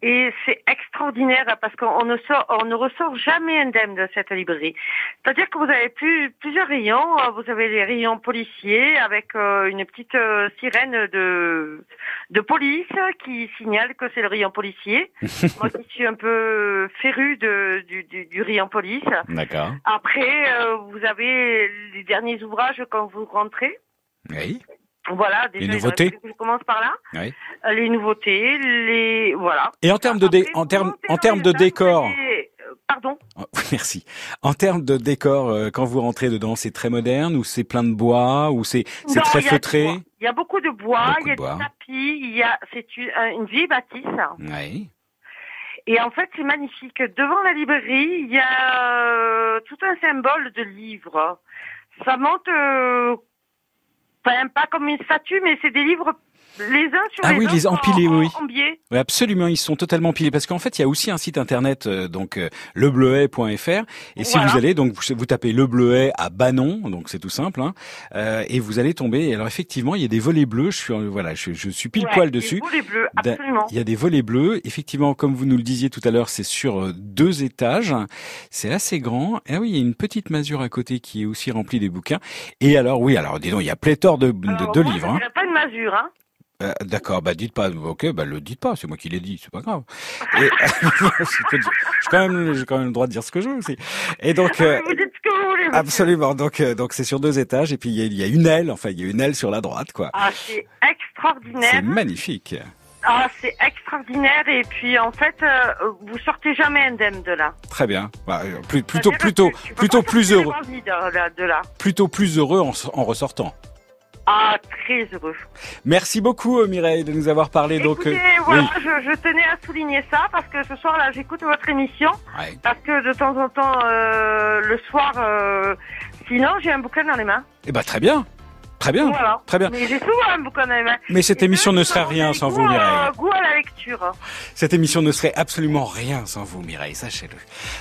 Et c'est extraordinaire parce qu'on ne sort, on ne ressort jamais indemne de cette librairie. C'est-à-dire que vous avez plus, plusieurs rayons. Euh, Vous avez les rayons policiers avec euh, une petite euh, sirène de, de police qui signale que c'est le rayon policier. Moi qui suis un peu féru de, du, du, du rayon police. D'accord. Après, euh, vous avez les derniers ouvrages quand vous rentrez. Oui. Voilà, déjà, Les nouveautés Je commence par là. Oui. Euh, Les nouveautés, les voilà. Et en termes de dé- en termes en termes de décor. Euh, pardon. Oh, Merci. En termes de décor, euh, quand vous rentrez dedans, c'est très moderne ou c'est plein de bois ou c'est c'est très feutré? Il y a beaucoup de bois, il y a de tapis, il y a c'est une, une vieille bâtisse. Oui. Et en fait, c'est magnifique. Devant la librairie, il y a euh, tout un symbole de livres. Ça monte, euh, pas comme une statue, mais c'est des livres les uns sur Ah les oui, autres les empilés, en, oui. en, en biais. Oui, absolument, ils sont totalement pilés parce qu'en fait, il y a aussi un site internet euh, donc euh, lebleuet.fr et si vous allez donc vous, vous tapez le bleuet à Banon, donc c'est tout simple hein, euh, et vous allez tomber et alors effectivement, il y a des volets bleus, je suis voilà, je, je suis pile Ouais, poil des dessus. volets bleus, Da- absolument. Il y a des volets bleus, effectivement comme vous nous le disiez tout à l'heure, c'est sur euh, deux étages. C'est assez grand. Et ah oui, il y a une petite masure à côté qui est aussi remplie des bouquins. Et alors oui, alors dis donc, il y a pléthore de, de, Alors, de moi, livres hein. pas une masure, hein. Euh, D'accord, bah dites pas. Ok, bah le dites pas. C'est moi qui l'ai dit, c'est pas grave. Et, je peux dire- j'ai quand même, j'ai quand même le droit de dire ce que je veux aussi. Et donc, euh, Vous dites ce que vous voulez. absolument. Donc, euh, donc c'est sur deux étages et puis il y a, il y a une aile. Enfin, il y a une aile sur la droite, quoi. Ah, c'est C'est extraordinaire. magnifique. Ah, c'est extraordinaire. Et puis, en fait, euh, vous sortez jamais indemne de là. Très bien. Bah, euh, plus- plutôt, plutôt, plutôt plus heureux, De là. de là. plutôt plus heureux en, en ressortant. Ah, très heureux. Merci beaucoup, euh, Mireille, de nous avoir parlé. donc, Écoutez, euh, voilà, oui. je, je tenais à souligner ça parce que ce soir là, j'écoute votre émission Ouais. parce que de temps en temps, euh, le soir, euh, sinon j'ai un bouquin dans les mains. Eh ben très bien, très bien, Voilà. très bien. Mais j'ai souvent un bouquin dans les mains. Mais cette Et émission ne serait rien sans vous, Mireille. euh, goût à la lecture. Cette émission ne serait absolument rien sans vous, Mireille, sachez-le.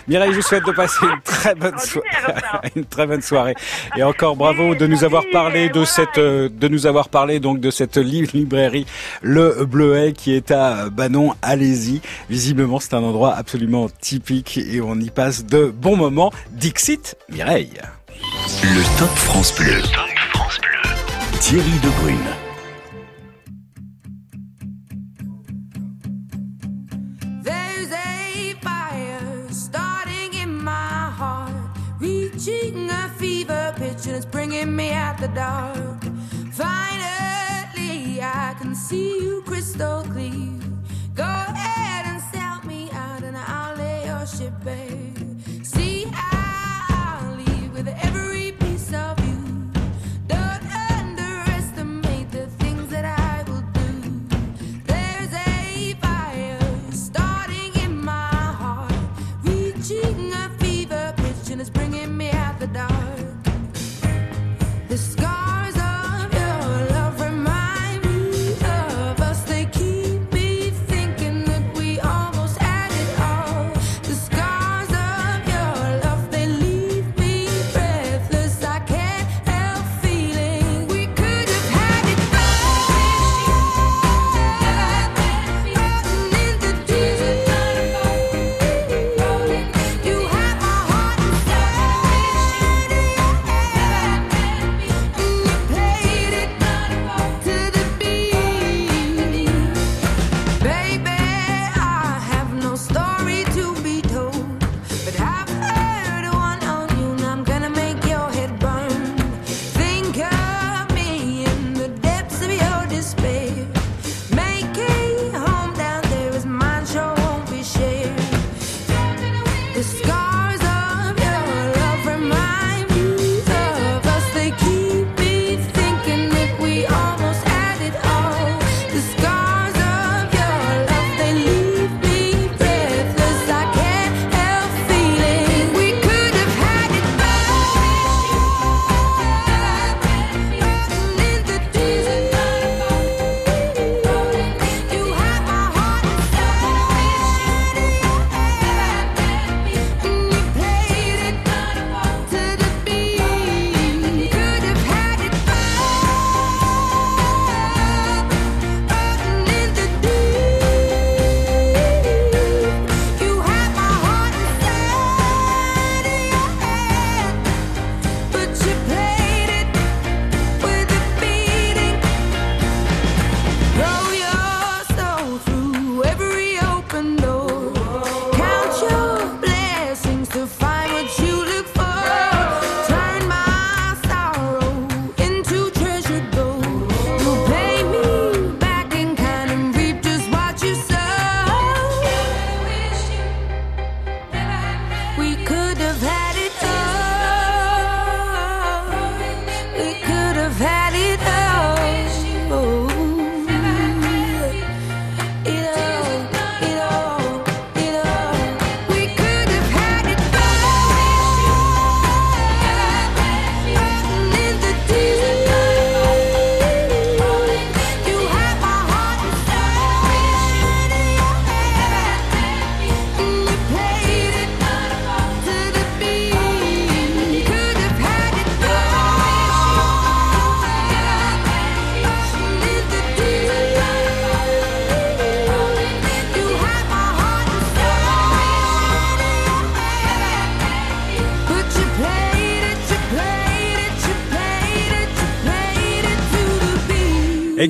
Mireille, je vous souhaite de passer une très bonne soirée, une très bonne soirée. Et encore bravo de nous avoir parlé de cette, euh, de nous avoir parlé donc de cette li- librairie, le Bleuet, qui est à Banon. Allez-y. Visiblement, c'est un endroit absolument typique et on y passe de bons moments. Dixit, Mireille. Le Top France Bleu. France Bleu. Thierry Debrune. There's a fire starting in my heart, reaching a fever pitch, and it's bringing me out the dark. Finally, I can see you crystal clear. Go ahead and sell me out, and I'll lay your ship bare.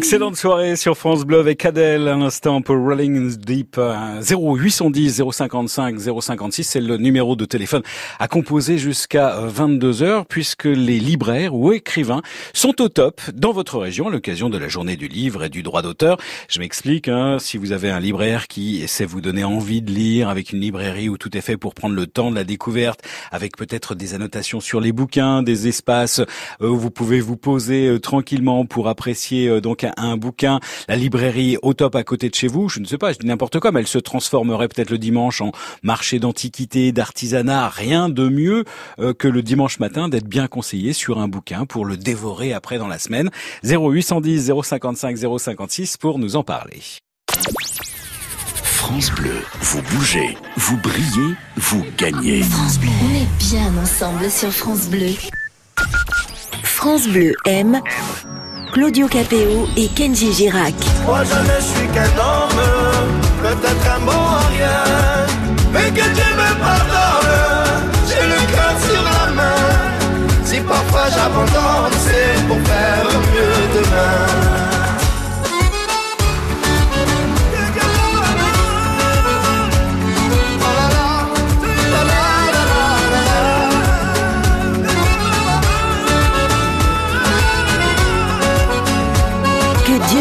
Excellente soirée sur France Bleu avec Adèle. À l'instant pour Rolling Deep euh, 0810 055 056 c'est le numéro de téléphone à composer jusqu'à 22h puisque les libraires ou écrivains sont au top dans votre région à l'occasion de la journée du livre et du droit d'auteur. Je m'explique, hein, si vous avez un libraire qui essaie de vous donner envie de lire avec une librairie où tout est fait pour prendre le temps de la découverte avec peut-être des annotations sur les bouquins, des espaces euh, où vous pouvez vous poser euh, tranquillement pour apprécier euh, donc un, un bouquin, la librairie au top à côté de chez vous, je ne sais pas, je dis n'importe quoi, mais elle se transformerait peut-être le dimanche en marché d'antiquité, d'artisanat, rien de mieux euh, que le dimanche matin d'être bien conseillé sur un bouquin pour le dévorer après dans la semaine. 0810 055 056 pour nous en parler. France Bleu, vous bougez, vous brillez, vous gagnez. France Bleu. On est bien ensemble sur France Bleu. France Bleu aime Claudio Capéo et Kenji Girac. Moi je ne suis qu'un homme, peut-être un bon à rien, mais que Dieu me pardonne, j'ai le cœur sur la main. Si parfois j'abandonne,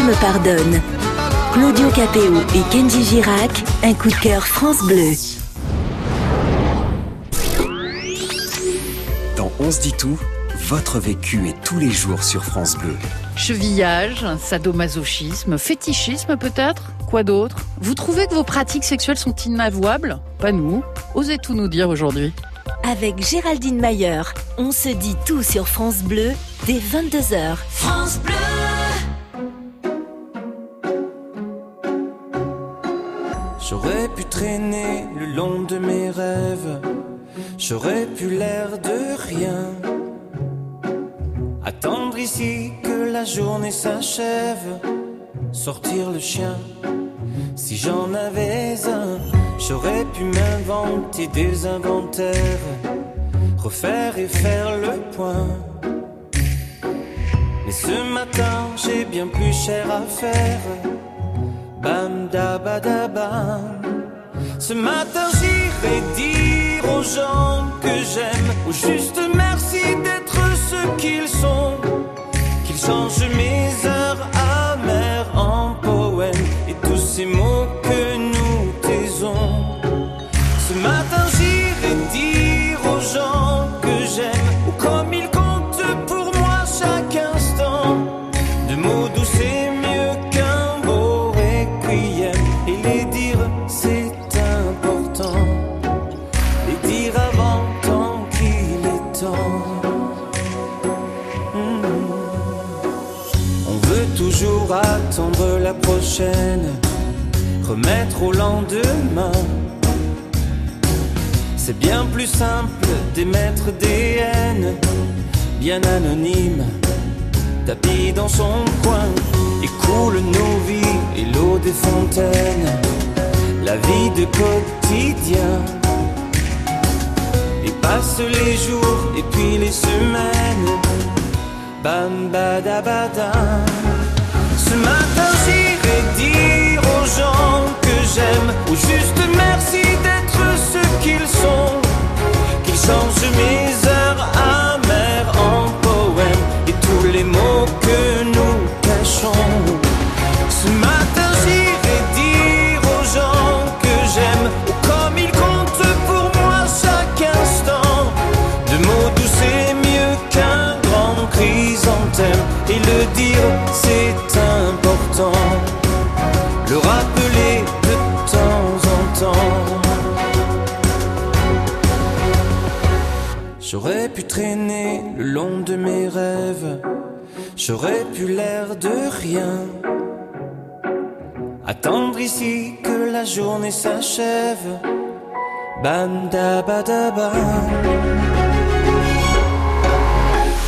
me pardonne. Claudio Capéo et Kenji Girac, un coup de cœur France Bleu. Dans On se dit tout, votre vécu est tous les jours sur France Bleu. Chevillage, sadomasochisme, fétichisme peut-être? Quoi d'autre? Vous trouvez que vos pratiques sexuelles sont inavouables? Pas nous. Osez tout nous dire aujourd'hui. Avec Géraldine Mayer, on se dit tout sur France Bleu dès 22h. France Bleu. J'aurais pu traîner le long de mes rêves, j'aurais pu l'air de rien. Attendre ici que la journée s'achève, sortir le chien. Si j'en avais un, j'aurais pu m'inventer des inventaires, refaire et faire le point. Mais ce matin, j'ai bien plus cher à faire. Bam da. Ce matin j'irai dire aux gens que j'aime, au juste merci d'être ce qu'ils sont, qu'ils changent mes heures amères en poèmes et tous ces mots la prochaine, remettre au lendemain. C'est bien plus simple d'émettre des haines, bien anonymes, tapis dans son coin, et coule nos vies et l'eau des fontaines, la vie de quotidien. Et passent les jours et puis les semaines, bam badabada. Ce matin j'irai dire aux gens que j'aime, au juste merci d'être ce qu'ils sont, qu'ils changent mes traîner le long de mes rêves, j'aurais pu l'air de rien. Attendre ici que la journée s'achève. Bam da ba da ba.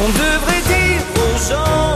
On devrait dire aux gens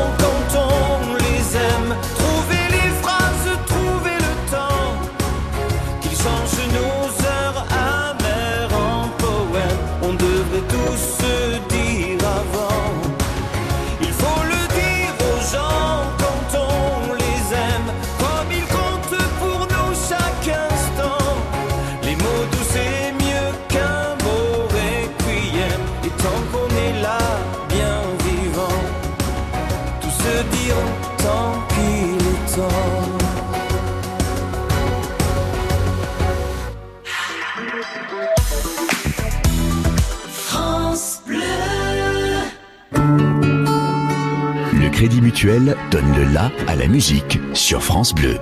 Donne le la à la musique sur France Bleu.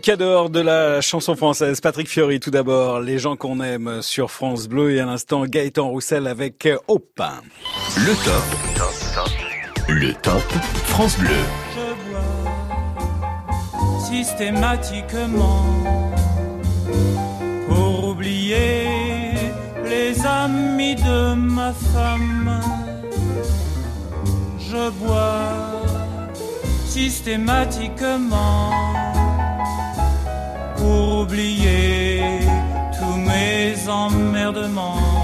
Deux cadors de la chanson française. Patrick Fiori, tout d'abord, les gens qu'on aime sur France Bleu et à l'instant Gaëtan Roussel avec Opin. Le top. Le top France Bleu. Je bois systématiquement pour oublier les amis de ma femme. Je bois systématiquement pour oublier tous mes emmerdements.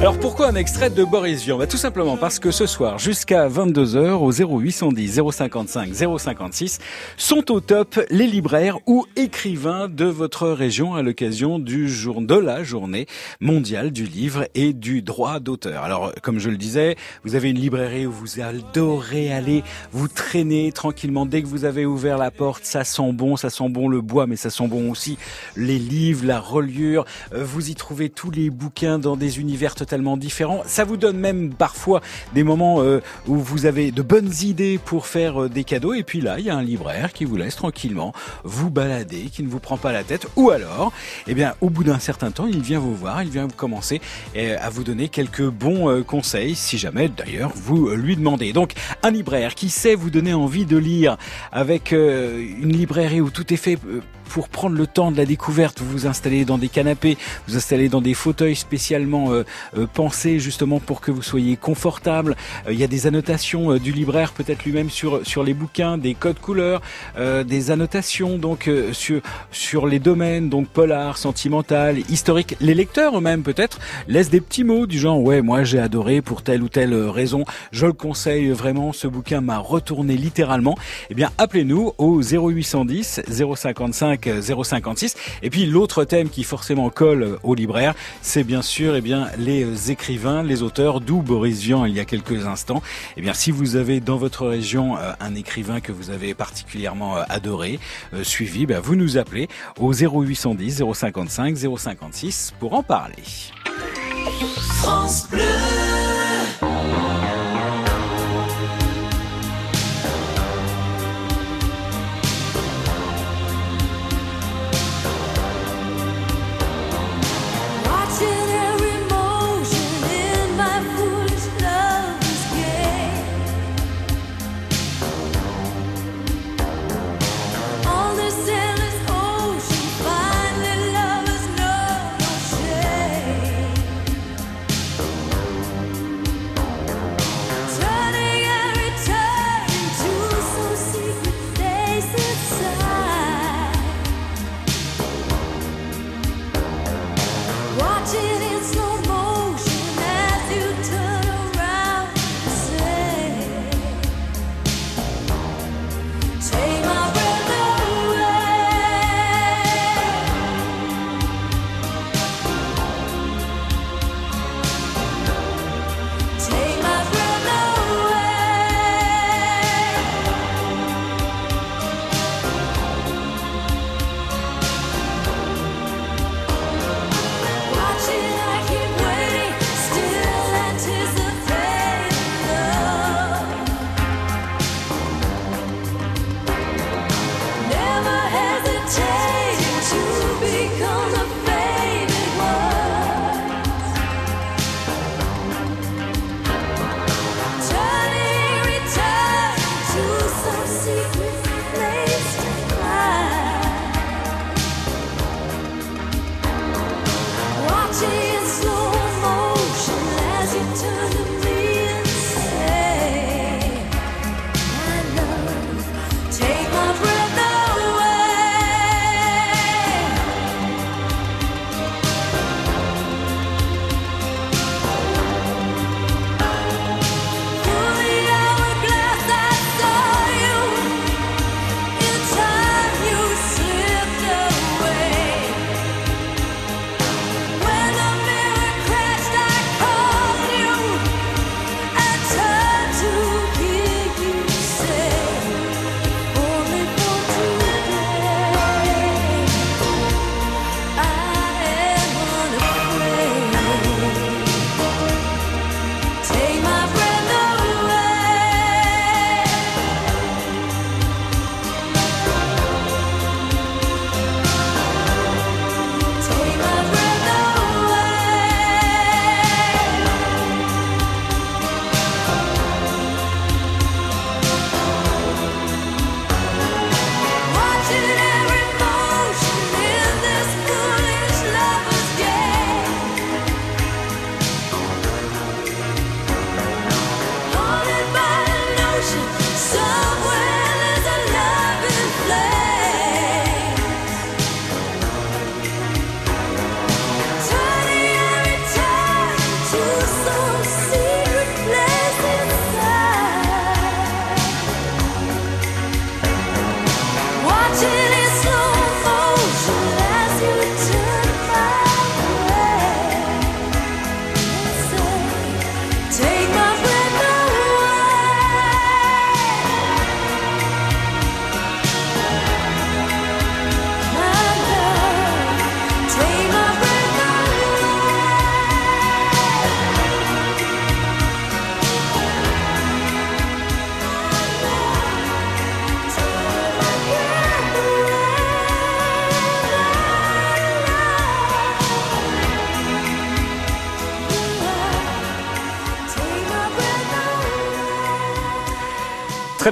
Alors pourquoi un extrait de Boris Vian? Bah, Tout simplement parce que ce soir, jusqu'à 22h, au 0810 055 056, sont au top les libraires ou écrivains de votre région à l'occasion du jour de la journée mondiale du livre et du droit d'auteur. Alors, comme je le disais, vous avez une librairie où vous adorez aller vous traîner tranquillement dès que vous avez ouvert la porte. Ça sent bon, ça sent bon le bois, mais ça sent bon aussi les livres, la reliure. Euh, Vous y trouvez tous les bouquins dans des univers différents. Ça vous donne même parfois des moments euh, où vous avez de bonnes idées pour faire euh, des cadeaux. Et puis là, il y a un libraire qui vous laisse tranquillement vous balader, qui ne vous prend pas la tête. Ou alors, eh bien, au bout d'un certain temps, il vient vous voir, il vient vous commencer euh, à vous donner quelques bons conseils, si jamais d'ailleurs vous lui demandez. Donc, un libraire qui sait vous donner envie de lire avec une librairie où tout est fait pour prendre le temps de la découverte, vous vous installez dans des canapés, vous installez dans des fauteuils spécialement euh, euh, pensés justement pour que vous soyez confortable. Euh, il y a des annotations euh, du libraire peut-être lui-même sur sur les bouquins, des codes couleurs, des annotations donc sur sur les domaines donc polar, sentimental, historique. Les lecteurs eux-mêmes peut-être laissent des petits mots du genre ouais moi j'ai adoré pour telle ou telle raison, je le conseille vraiment, ce bouquin m'a retourné littéralement. Eh bien appelez-nous au 0810 055 056 et puis l'autre thème qui forcément colle au libraire, c'est bien sûr eh bien les écrivains, les auteurs, d'où Boris Vian il y a quelques instants. Eh bien si vous avez dans votre région euh, un écrivain que vous avez particulièrement euh, adoré, euh, suivi, ben, vous nous appelez au 0810 055 056 pour en parler. France Bleu.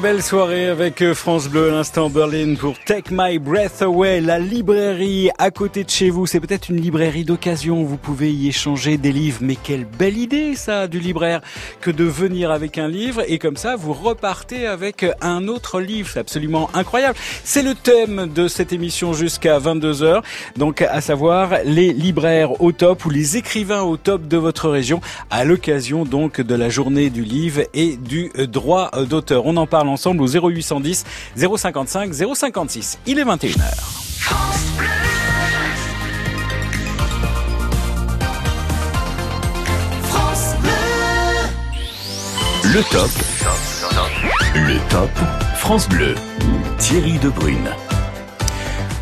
Belle soirée avec euh, France Bleu, à l'instant Berlin pour Take My Breath Away, la librairie à côté de chez vous. C'est peut-être une librairie d'occasion, vous pouvez y échanger des livres. Mais quelle belle idée ça du libraire que de venir avec un livre et comme ça vous repartez avec un autre livre. C'est absolument incroyable. C'est le thème de cette émission jusqu'à 22h. Donc à savoir les libraires au top ou les écrivains au top de votre région à l'occasion donc de la journée du livre et du euh, droit d'auteur. On en parle ensemble au 0810 055 056. Il est 21h. Le top. Le top France Bleu. Thierry Debrune.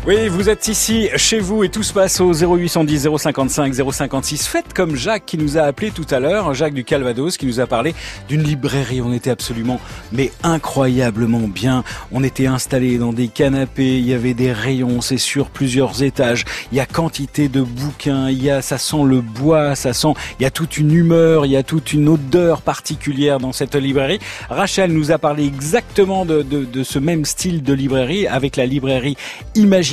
Oui, vous êtes ici chez vous et tout se passe au 0810 055 056. Faites comme Jacques qui nous a appelé tout à l'heure, Jacques du Calvados qui nous a parlé d'une librairie. On était absolument, mais incroyablement bien. On était installés dans des canapés, il y avait des rayons, c'est sur plusieurs étages. Il y a quantité de bouquins, il y a, ça sent le bois, ça sent, il y a toute une humeur, il y a toute une odeur particulière dans cette librairie. Rachel nous a parlé exactement de, de, de ce même style de librairie avec la librairie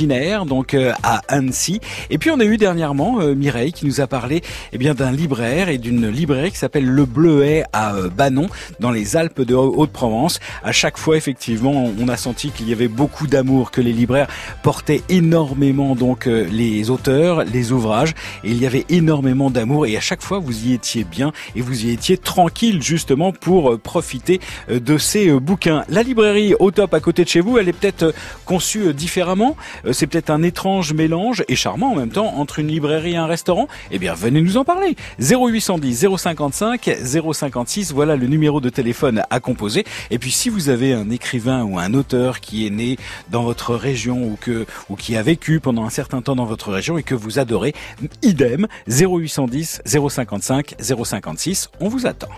Imaginaire donc euh, à Annecy. Et puis on a eu dernièrement euh, Mireille qui nous a parlé eh bien d'un libraire et d'une librairie qui s'appelle Le Bleuet à euh, Banon dans les Alpes de Haute-Provence. À chaque fois effectivement, on a senti qu'il y avait beaucoup d'amour que les libraires portaient énormément donc les auteurs, les ouvrages et il y avait énormément d'amour et à chaque fois vous y étiez bien et vous y étiez tranquille justement pour profiter de ces bouquins. La librairie au top à côté de chez vous, elle est peut-être conçue différemment c'est peut-être un étrange mélange et charmant en même temps entre une librairie et un restaurant. Eh bien, venez nous en parler. 0810 055 056, voilà le numéro de téléphone à composer. Et puis, si vous avez un écrivain ou un auteur qui est né dans votre région ou que ou qui a vécu pendant un certain temps dans votre région et que vous adorez, idem 0810 055 056, on vous attend.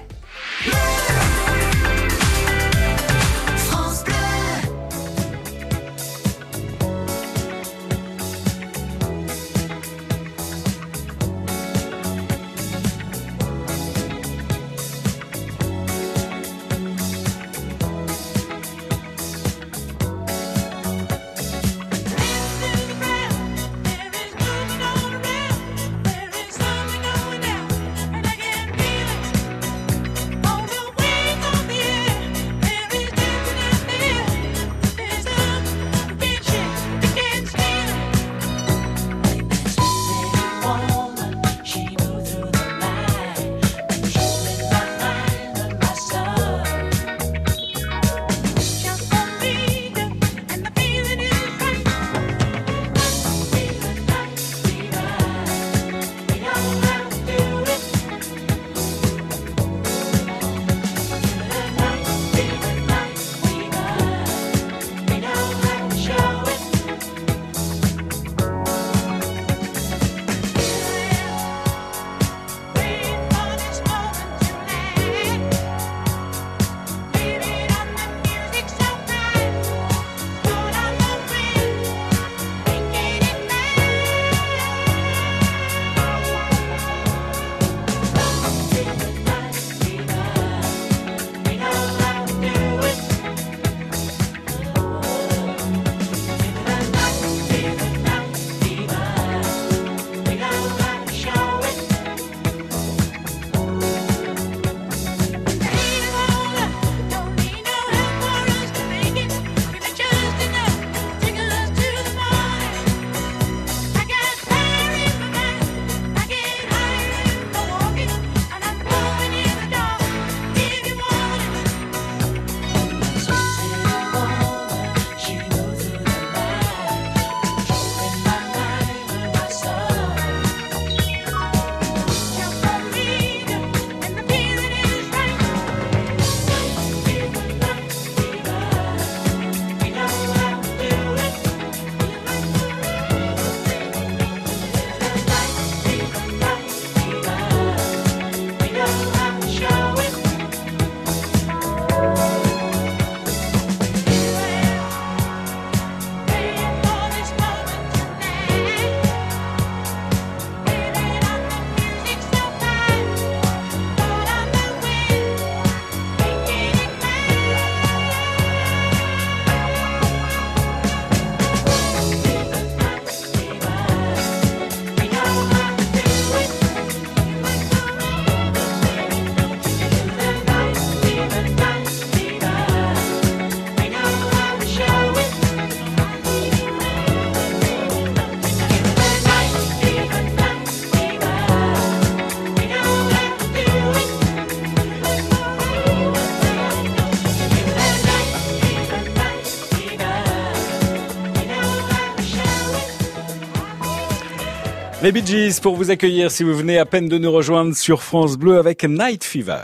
Les Bee Gees pour vous accueillir si vous venez à peine de nous rejoindre sur France Bleu avec Night Fever.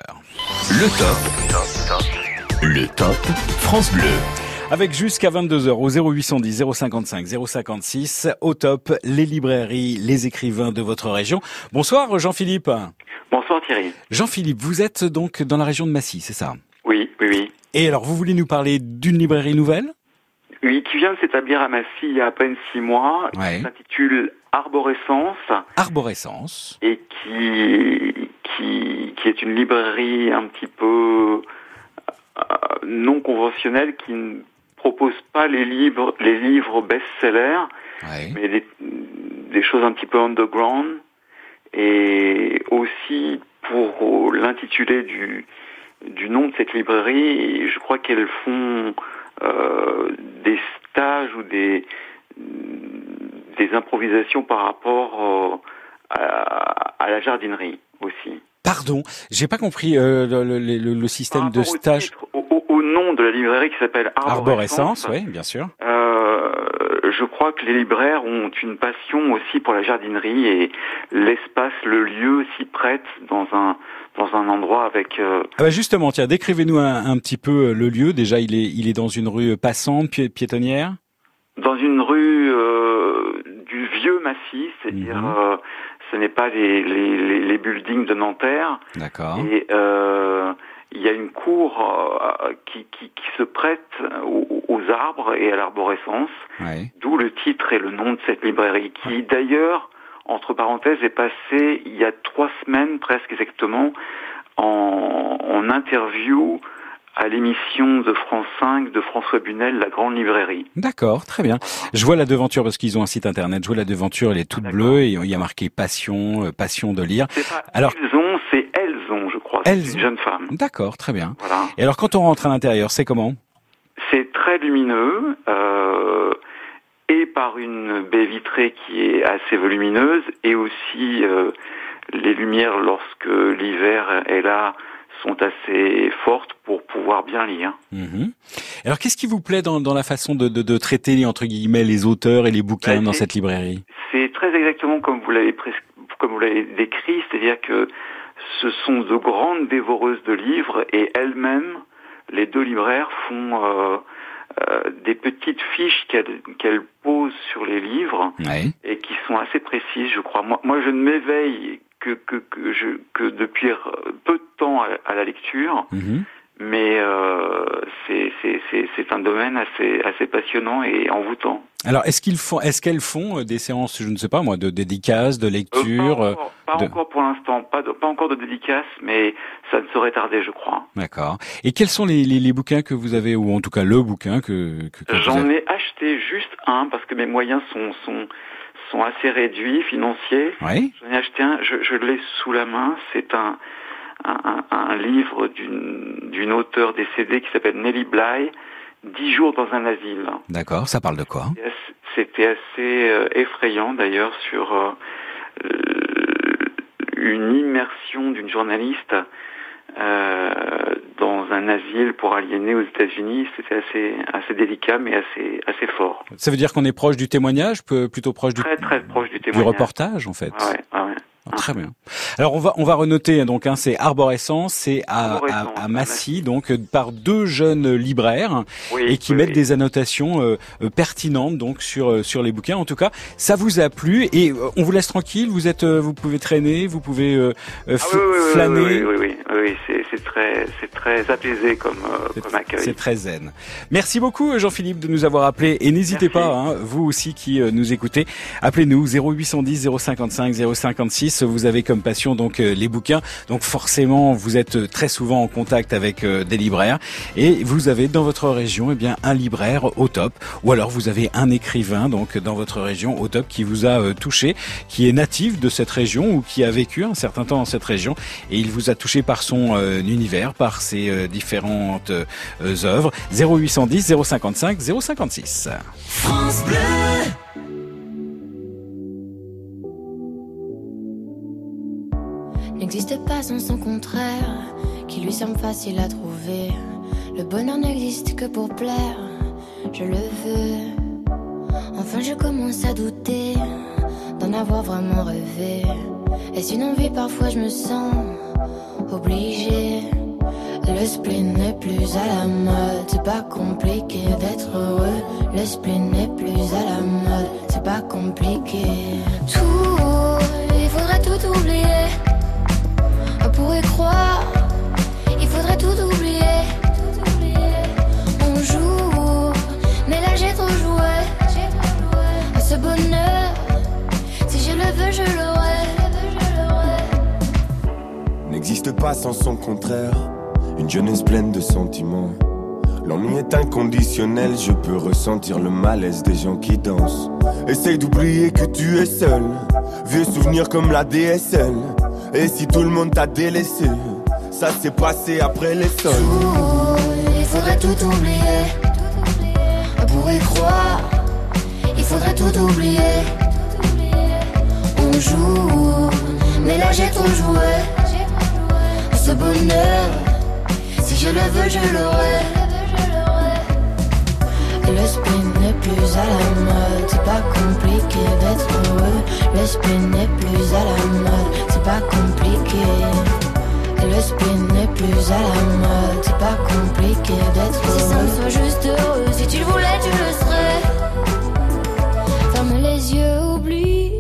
Le top. Le top France Bleu. Avec jusqu'à 22h au 0810 055 056, au top, les librairies, les écrivains de votre région. Bonsoir Jean-Philippe. Bonsoir Thierry. Jean-Philippe, vous êtes donc dans la région de Massy, c'est ça? Oui, oui, oui. Et alors, vous voulez nous parler d'une librairie nouvelle? Oui, qui vient de s'établir à Massy il y a à peine six mois, Ouais. qui s'intitule Arborescence Arborescence. et qui, qui, qui est une librairie un petit peu euh, non conventionnelle qui ne propose pas les livres, les livres best-sellers, mais des, des choses un petit peu underground. Et aussi pour l'intitulé du, du nom de cette librairie, je crois qu'elles font des stages ou des, des improvisations par rapport euh, à, à la jardinerie aussi. Pardon, j'ai pas compris euh, le, le- le- le système de stage. Au, au- au nom de la librairie qui s'appelle Arborescence, Arborescence, oui, bien sûr. euh, je crois que les libraires ont une passion aussi pour la jardinerie et l'espace, le lieu s'y prête dans un dans un endroit avec euh, Ah bah justement, tiens, décrivez-nous un, un petit peu euh, le lieu. Déjà, il est, il est dans une rue passante, pi- piétonnière? dans une rue euh, du vieux massif, c'est-à-dire Mhm. euh, ce n'est pas les, les, les, buildings de Nanterre. D'accord. Et euh, il y a une cour euh, qui, qui, qui se prête aux, aux arbres et à l'arborescence, Ouais. d'où le titre et le nom de cette librairie, qui d'ailleurs, entre parenthèses, est passée il y a trois semaines presque exactement en, en interview à l'émission de France 5 de François Bunel, La Grande Librairie. D'accord, très bien. Je vois la devanture parce qu'ils ont un site internet. Je vois la devanture, elle est toute bleue et il y a marqué passion, euh, passion de lire. Alors, Ils ont, c'est elles ont, je crois. Elles une ont. jeune femme. d'accord, très bien. Voilà. Et alors, quand on rentre à l'intérieur, c'est comment? C'est très lumineux euh, et par une baie vitrée qui est assez volumineuse et aussi euh, les lumières lorsque l'hiver est là sont assez fortes pour pouvoir bien lire. Mhm. Alors, qu'est-ce qui vous plaît dans, dans la façon de, de, de traiter entre guillemets les auteurs et les bouquins Bah, dans cette librairie? C'est très exactement comme vous l'avez comme vous l'avez décrit, c'est-à-dire que ce sont de grandes dévoreuses de livres et elles-mêmes, les deux libraires font euh, des petites fiches qu'elles posent sur les livres Ouais. et qui sont assez précises, je crois. Moi, moi je ne m'éveille que, que, que, je, que depuis euh, peu de temps à, à la lecture, Mhm. Mais euh, c'est un domaine assez, assez passionnant et envoûtant. Alors, est-ce qu'ils font, est-ce qu'elles font euh, des séances, je ne sais pas moi, de dédicaces, de lecture euh, Pas de- encore pour l'instant, pas, encore de dédicace, mais ça ne saurait tarder, je crois. D'accord. Et quels sont les, les, les bouquins que vous avez, ou en tout cas le bouquin que, que, que J'en ai acheté juste un parce que mes moyens sont, sont, sont assez réduits, financiers. Oui. J'en ai acheté un, je, je l'ai sous la main. C'est un, un, un- un livre d'une auteure décédée qui s'appelle Nelly Bly, Dix jours dans un asile. D'accord, ça parle de quoi? C'était assez euh, effrayant d'ailleurs sur euh, euh, une immersion d'une journaliste euh, dans un asile pour aliénés aux États-Unis. C'était assez assez délicat mais assez assez fort. Ça veut dire qu'on est proche du témoignage, plutôt proche du, Très très proche du reportage en fait? Ouais, ouais, ouais. Ah, Très bien. Alors on va on va renoter donc hein, c'est Arborescence, c'est à, Arborescence, à, à Massy donc euh, par deux jeunes libraires Oui, et qui oui, mettent oui. des annotations euh, euh, pertinentes donc sur euh, sur les bouquins. En tout cas, ça vous a plu et on vous laisse tranquille. Vous êtes vous pouvez traîner, vous pouvez euh, Ah flâner. oui, oui, oui, oui, oui, c'est c'est très c'est très apaisé comme euh, comme accueil. C'est très zen. Merci beaucoup Jean-Philippe de nous avoir appelé et n'hésitez pas, hein, vous aussi qui nous écoutez, appelez-nous 0810 055 056. Vous avez comme passion donc euh, les bouquins, donc forcément vous êtes euh, très souvent en contact avec euh, des libraires et vous avez dans votre région eh bien un libraire au top ou alors vous avez un écrivain donc dans votre région au top qui vous a touché, qui est natif de cette région ou qui a vécu un certain temps dans cette région et il vous a touché par son univers, par ses différentes œuvres. 0810 055 056. France Bleu. N'existe pas sans son contraire, qui lui semble facile à trouver. Le bonheur n'existe que pour plaire, je le veux. Enfin, je commence à douter d'en avoir vraiment rêvé. Est-ce une envie Parfois je me sens obligée. Le spleen n'est plus à la mode, c'est pas compliqué d'être heureux. Le spleen n'est plus à la mode, c'est pas compliqué. Tout, il faudrait tout oublier. Pourrait croire, il faudrait tout oublier. On joue, mais là j'ai trop joué. Ce bonheur, si je le veux, je l'aurai. N'existe pas sans son contraire. Une jeunesse pleine de sentiments. L'ennui est inconditionnel, je peux ressentir le malaise des gens qui dansent. Essaye d'oublier que tu es seul. Vieux souvenirs comme la DSL. Et si tout le monde t'a délaissé, ça s'est passé après les sols. Il faudrait tout oublier. On pourrait croire, il faudrait tout oublier. On joue, mais là j'ai trop joué. Ce bonheur, si je le veux, je l'aurai. Le spin n'est plus à la mode, c'est pas compliqué d'être heureux. Le spin n'est plus à la mode, c'est pas compliqué. Le spin n'est plus à la mode, c'est pas compliqué d'être heureux. Si ça me soit juste heureux, si tu le voulais, tu le serais. Ferme les yeux, oublie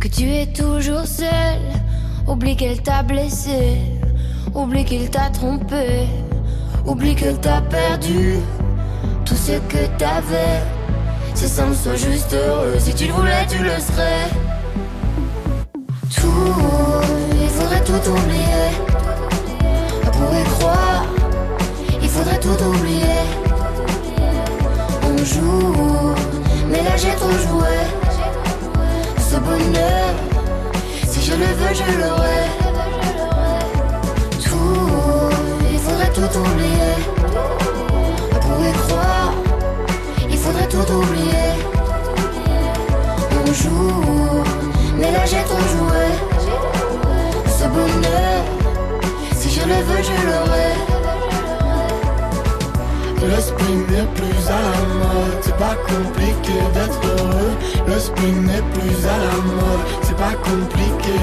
que tu es toujours seul. Oublie qu'elle t'a blessé, oublie qu'il t'a trompé, oublie qu'elle t'a perdu ce que t'avais. Si ça me soit juste heureux, si tu le voulais, tu le serais. Tout, il faudrait tout oublier. On pourrait croire, il faudrait tout oublier. On joue, mais là j'ai trop joué. Ce bonheur, si je le veux, je l'aurai. Tout, il faudrait tout oublier. Tout oublier. On joue, mais là j'ai trop joué. Ce bonheur, si je le veux, je l'aurai. Le spin n'est plus à la mode, c'est pas compliqué d'être heureux. Le spin n'est plus à la mode, c'est pas compliqué.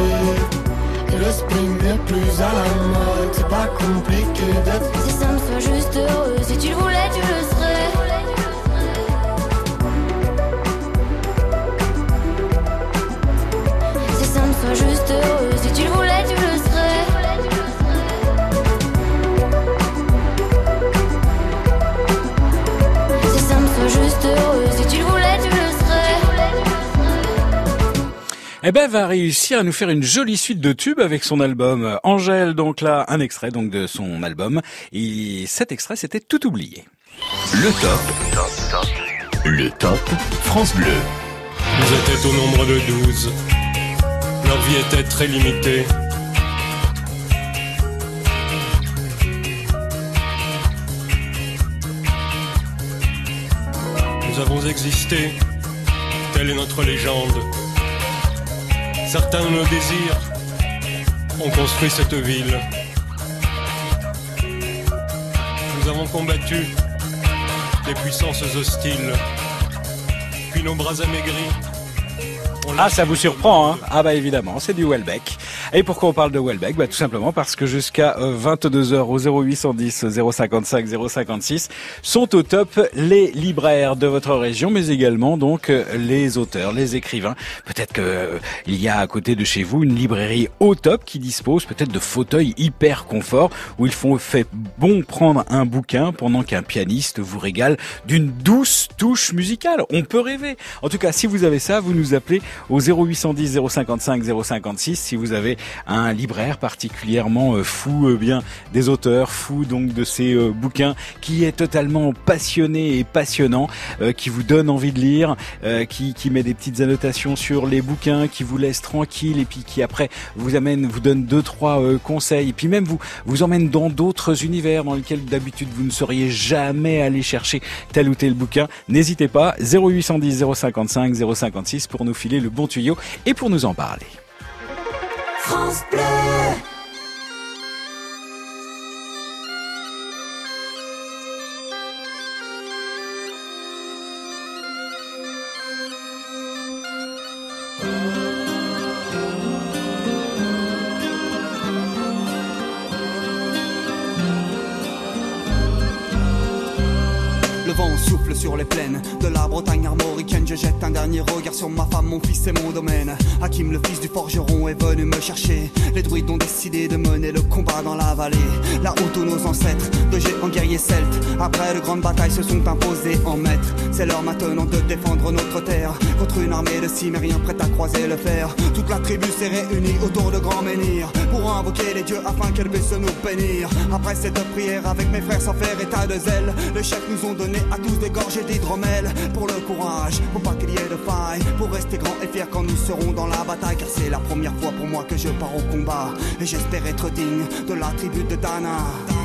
Le spin n'est plus à la mode, c'est pas compliqué d'être Si ça me soit juste heureux, si tu le voulais, tu le serais. Si ça me soit juste heureux, si tu le voulais, tu le serais. Si ça me soit juste heureux, si tu le voulais, tu le serais. Eh ben, va réussir à nous faire une jolie suite de tubes avec son album Angèle. Donc là, un extrait donc de son album. Et cet extrait, c'était tout oublié. Le top. Le top France Bleu. Ils étaient au nombre de douze. Leur vie était très limitée. Nous avons existé, telle est notre légende. Certains de nos désirs ont construit cette ville. Nous avons combattu les puissances hostiles, puis nos bras amaigris Ah, ça vous surprend, hein Ah bah évidemment, c'est du Welbeck. Et pourquoi on parle de Welbeck Bah tout simplement parce que jusqu'à euh, 22h au 0810 055 056 sont au top les libraires de votre région, mais également donc euh, les auteurs, les écrivains. Peut-être que euh, y a à côté de chez vous une librairie au top qui dispose peut-être de fauteuils hyper confort où il faut fait bon prendre un bouquin pendant qu'un pianiste vous régale d'une douce touche musicale. On peut rêver. En tout cas, si vous avez ça, vous nous appelez au 0810 055 056 si vous avez un libraire particulièrement euh, fou euh, bien des auteurs, fou donc de ces euh, bouquins qui est totalement passionné et passionnant, qui vous donne envie de lire, qui, qui met des petites annotations sur les bouquins, qui vous laisse tranquille et puis qui après vous amène, vous donne deux trois conseils et puis même vous vous emmène dans d'autres univers dans lesquels d'habitude vous ne seriez jamais allé chercher tel ou tel bouquin. N'hésitez pas 0810 055 056 pour nous filer le bon tuyau et pour nous en parler. France Bleu. Sur les plaines de la Bretagne armoricaine. Je jette un dernier regard sur ma femme, mon fils et mon domaine. Hakim, le fils du forgeron, est venu me chercher. Les druides ont décidé de mener le combat dans la vallée. Là où tous nos ancêtres, de géants guerriers celtes, après de grandes batailles, se sont imposés en maîtres. C'est l'heure maintenant de défendre notre terre contre une armée de cimériens prête à croiser le fer. Toute la tribu s'est réunie autour de grands menhirs pour invoquer les dieux afin qu'elle puisse nous bénir. Après cette prière, avec mes frères sans faire état de zèle, les chefs nous ont donné à tous des gorgées d'hydromel pour le courage, pour pas qu'il y ait de faille, pour rester grand et fier quand nous serons dans la bataille. Car c'est la première fois pour moi que je pars au combat et j'espère être digne de la tribu de Dana.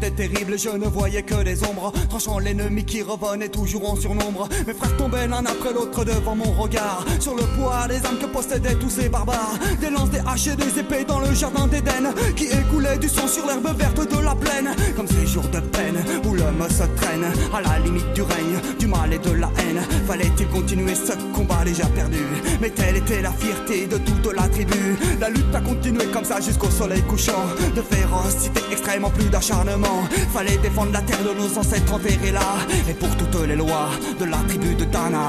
La lutte était terrible, je ne voyais que des ombres, tranchant l'ennemi qui revenait toujours en surnombre. Mes frères tombaient l'un après l'autre devant mon regard, sur le poids des âmes que possédaient tous ces barbares. Des lances, des haches et des épées dans le jardin d'Éden, qui écoulaient du sang sur l'herbe verte de la plaine. Comme ces jours de peine où l'homme se traîne à la limite du règne, mal et de la haine. Fallait-il continuer ce combat déjà perdu? Mais telle était la fierté de toute la tribu. La lutte a continué comme ça jusqu'au soleil couchant. De férocité extrêmement plus d'acharnement. Fallait défendre la terre de nos ancêtres enterrés là. Et pour toutes les lois de la tribu de Dana.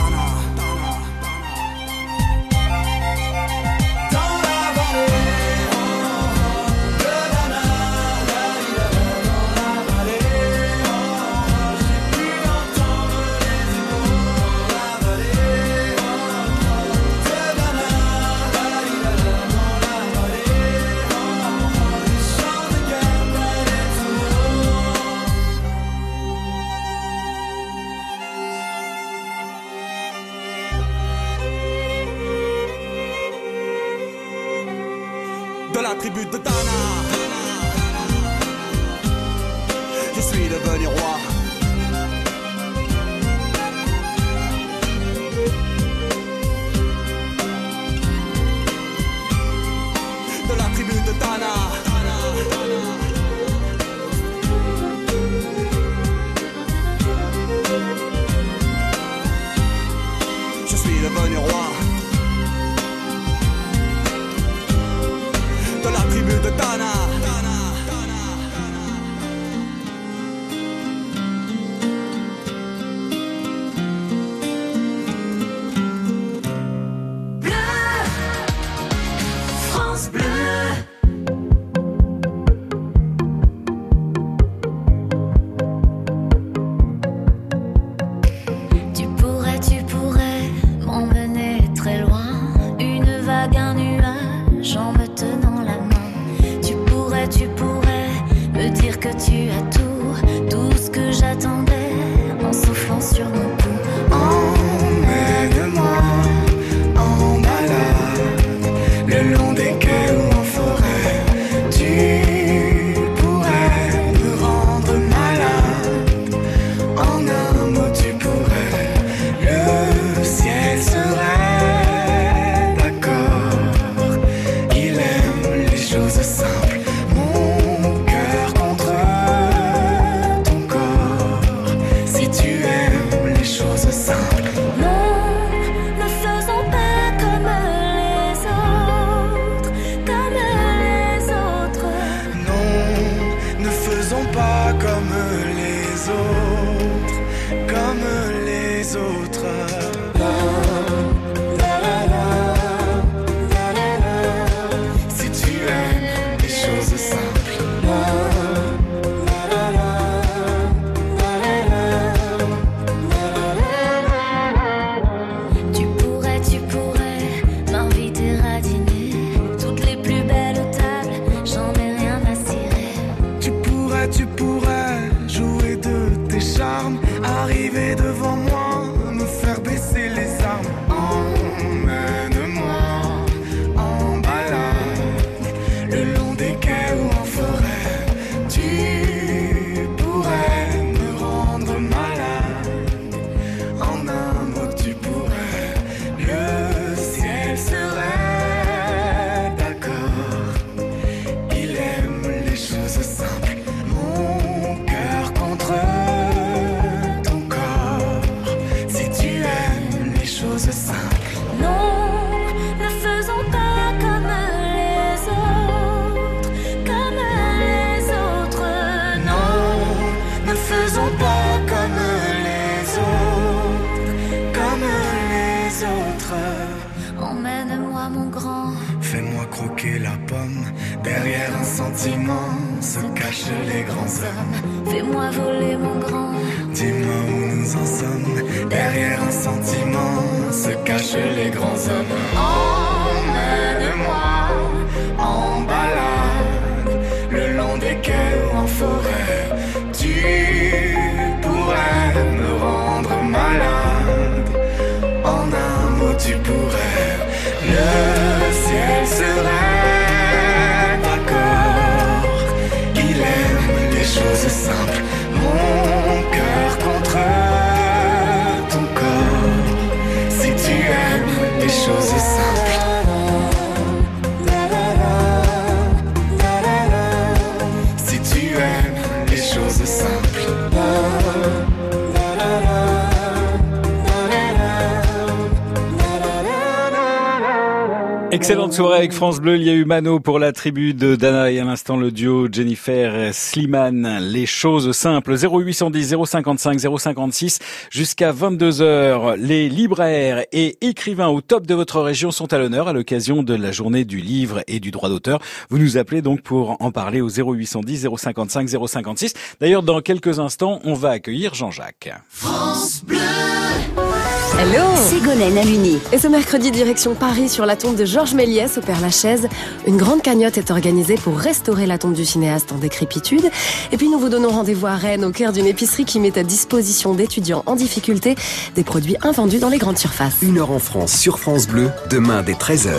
De la tribu de Dana. Excellente soirée avec France Bleu. Il y a eu Mano pour la tribu de Dana et à l'instant le duo Jennifer Slimane. Les choses simples. 0810 055 056 jusqu'à 22 heures. Les libraires et écrivains au top de votre région sont à l'honneur à l'occasion de la journée du livre et du droit d'auteur. Vous nous appelez donc pour en parler au 0810 055 056. D'ailleurs, dans quelques instants, on va accueillir Jean-Jacques. France Bleu. Hello Ségolène Aluni. Et ce mercredi, direction Paris, sur la tombe de Georges Méliès au Père Lachaise. Une grande cagnotte est organisée pour restaurer la tombe du cinéaste en décrépitude. Et puis nous vous donnons rendez-vous à Rennes, au cœur d'une épicerie qui met à disposition d'étudiants en difficulté des produits invendus dans les grandes surfaces. Une heure en France sur France Bleu, demain dès 13h.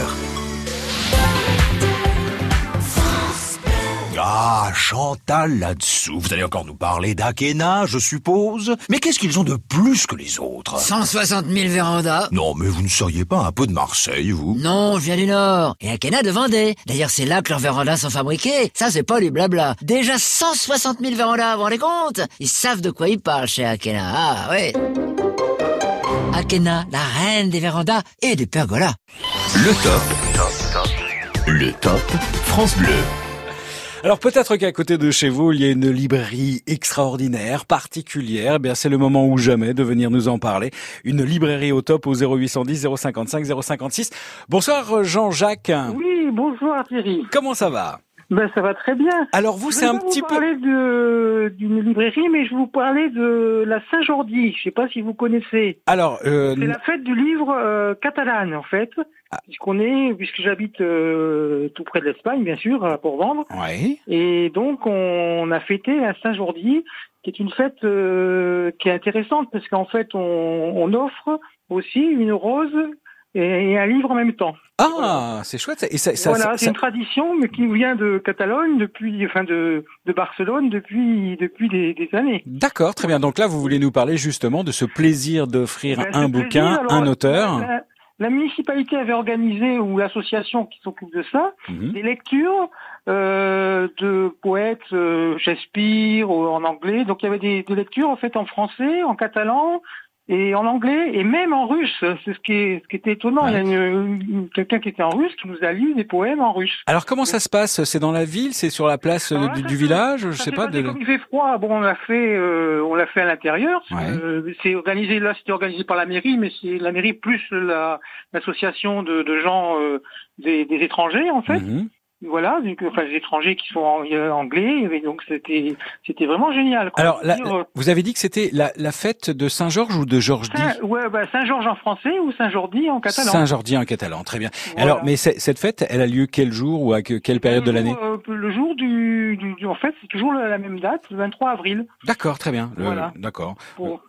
Ah, Chantal là-dessous. Vous allez encore nous parler d'Akena, je suppose. Mais qu'est-ce qu'ils ont de plus que les autres? 160 000 vérandas. Non, mais vous ne seriez pas un peu de Marseille, vous Non, je viens du Nord. Et Akena de Vendée. D'ailleurs, c'est là que leurs vérandas sont fabriqués. Ça, c'est pas du blabla. Déjà 160 000 vérandas, vous vous rendez compte? Ils savent de quoi ils parlent chez Akena. Ah, ouais. Akena, la reine des vérandas et des pergolas. Le top. Le top France Bleu. Alors peut-être qu'à côté de chez vous, il y a une librairie extraordinaire, particulière. Eh bien, c'est le moment ou jamais de venir nous en parler. Une librairie au top au 0810 055 056. Bonsoir Jean-Jacques. Oui, bonsoir Thierry. Comment ça va? Ben ça va très bien. Alors vous, Je c'est vais un petit vous peu... parler de d'une librairie, mais je vais vous parler de la Saint-Jordi. Je sais pas si vous connaissez. Alors, euh, C'est la fête du livre euh, catalane en fait. Ah. Puisqu'on est, puisque j'habite euh, tout près de l'Espagne, bien sûr, à Port-Vendre. Ouais. Et donc, on a fêté la Saint-Jordi, qui est une fête euh, qui est intéressante parce qu'en fait, on, on offre aussi une rose et un livre en même temps. Ah, c'est chouette. ça. Et ça, ça- voilà, c'est une tradition, mais qui vient de Catalogne depuis, enfin de, de Barcelone depuis depuis des, des années. D'accord, très bien. Donc là, vous voulez nous parler justement de ce plaisir d'offrir Ben, un bouquin, alors, un auteur. La, la municipalité avait organisé ou l'association qui s'occupe de ça Mhm. des lectures euh, de poètes euh, Shakespeare en anglais. Donc il y avait des, des lectures en fait en français, en catalan et en anglais et même en russe. C'est ce qui est ce qui était étonnant. Il y a une- une- quelqu'un qui était en russe qui nous a lu des poèmes en russe. Alors comment ça se passe? C'est dans la ville? C'est sur la place euh, du, du village? Je sais pas. passé De... Comme il fait froid, bon, on l'a fait, euh, on l'a fait à l'intérieur. Ouais. Euh, c'est organisé là, c'était organisé par la mairie, mais c'est la mairie plus la l'association de, de gens euh, des, des étrangers en fait. Mhm. Voilà, donc, enfin des étrangers qui sont euh, anglais, et donc c'était c'était vraiment génial. quoi. Alors, la- Dire, vous avez dit que c'était la, la fête de Saint-Georges ou de Georges-Di Saint, ouais, bah, Saint-Georges en français ou Saint-Jordi en catalan. Saint-Jordi en catalan, très bien. Voilà. Alors, mais cette fête, elle a lieu quel jour ou à que- quelle période de l'année euh, Le jour du, du, du- en fait, c'est toujours la la même date, le 23 avril. D'accord, très bien. Le- Voilà. D'accord. Pour-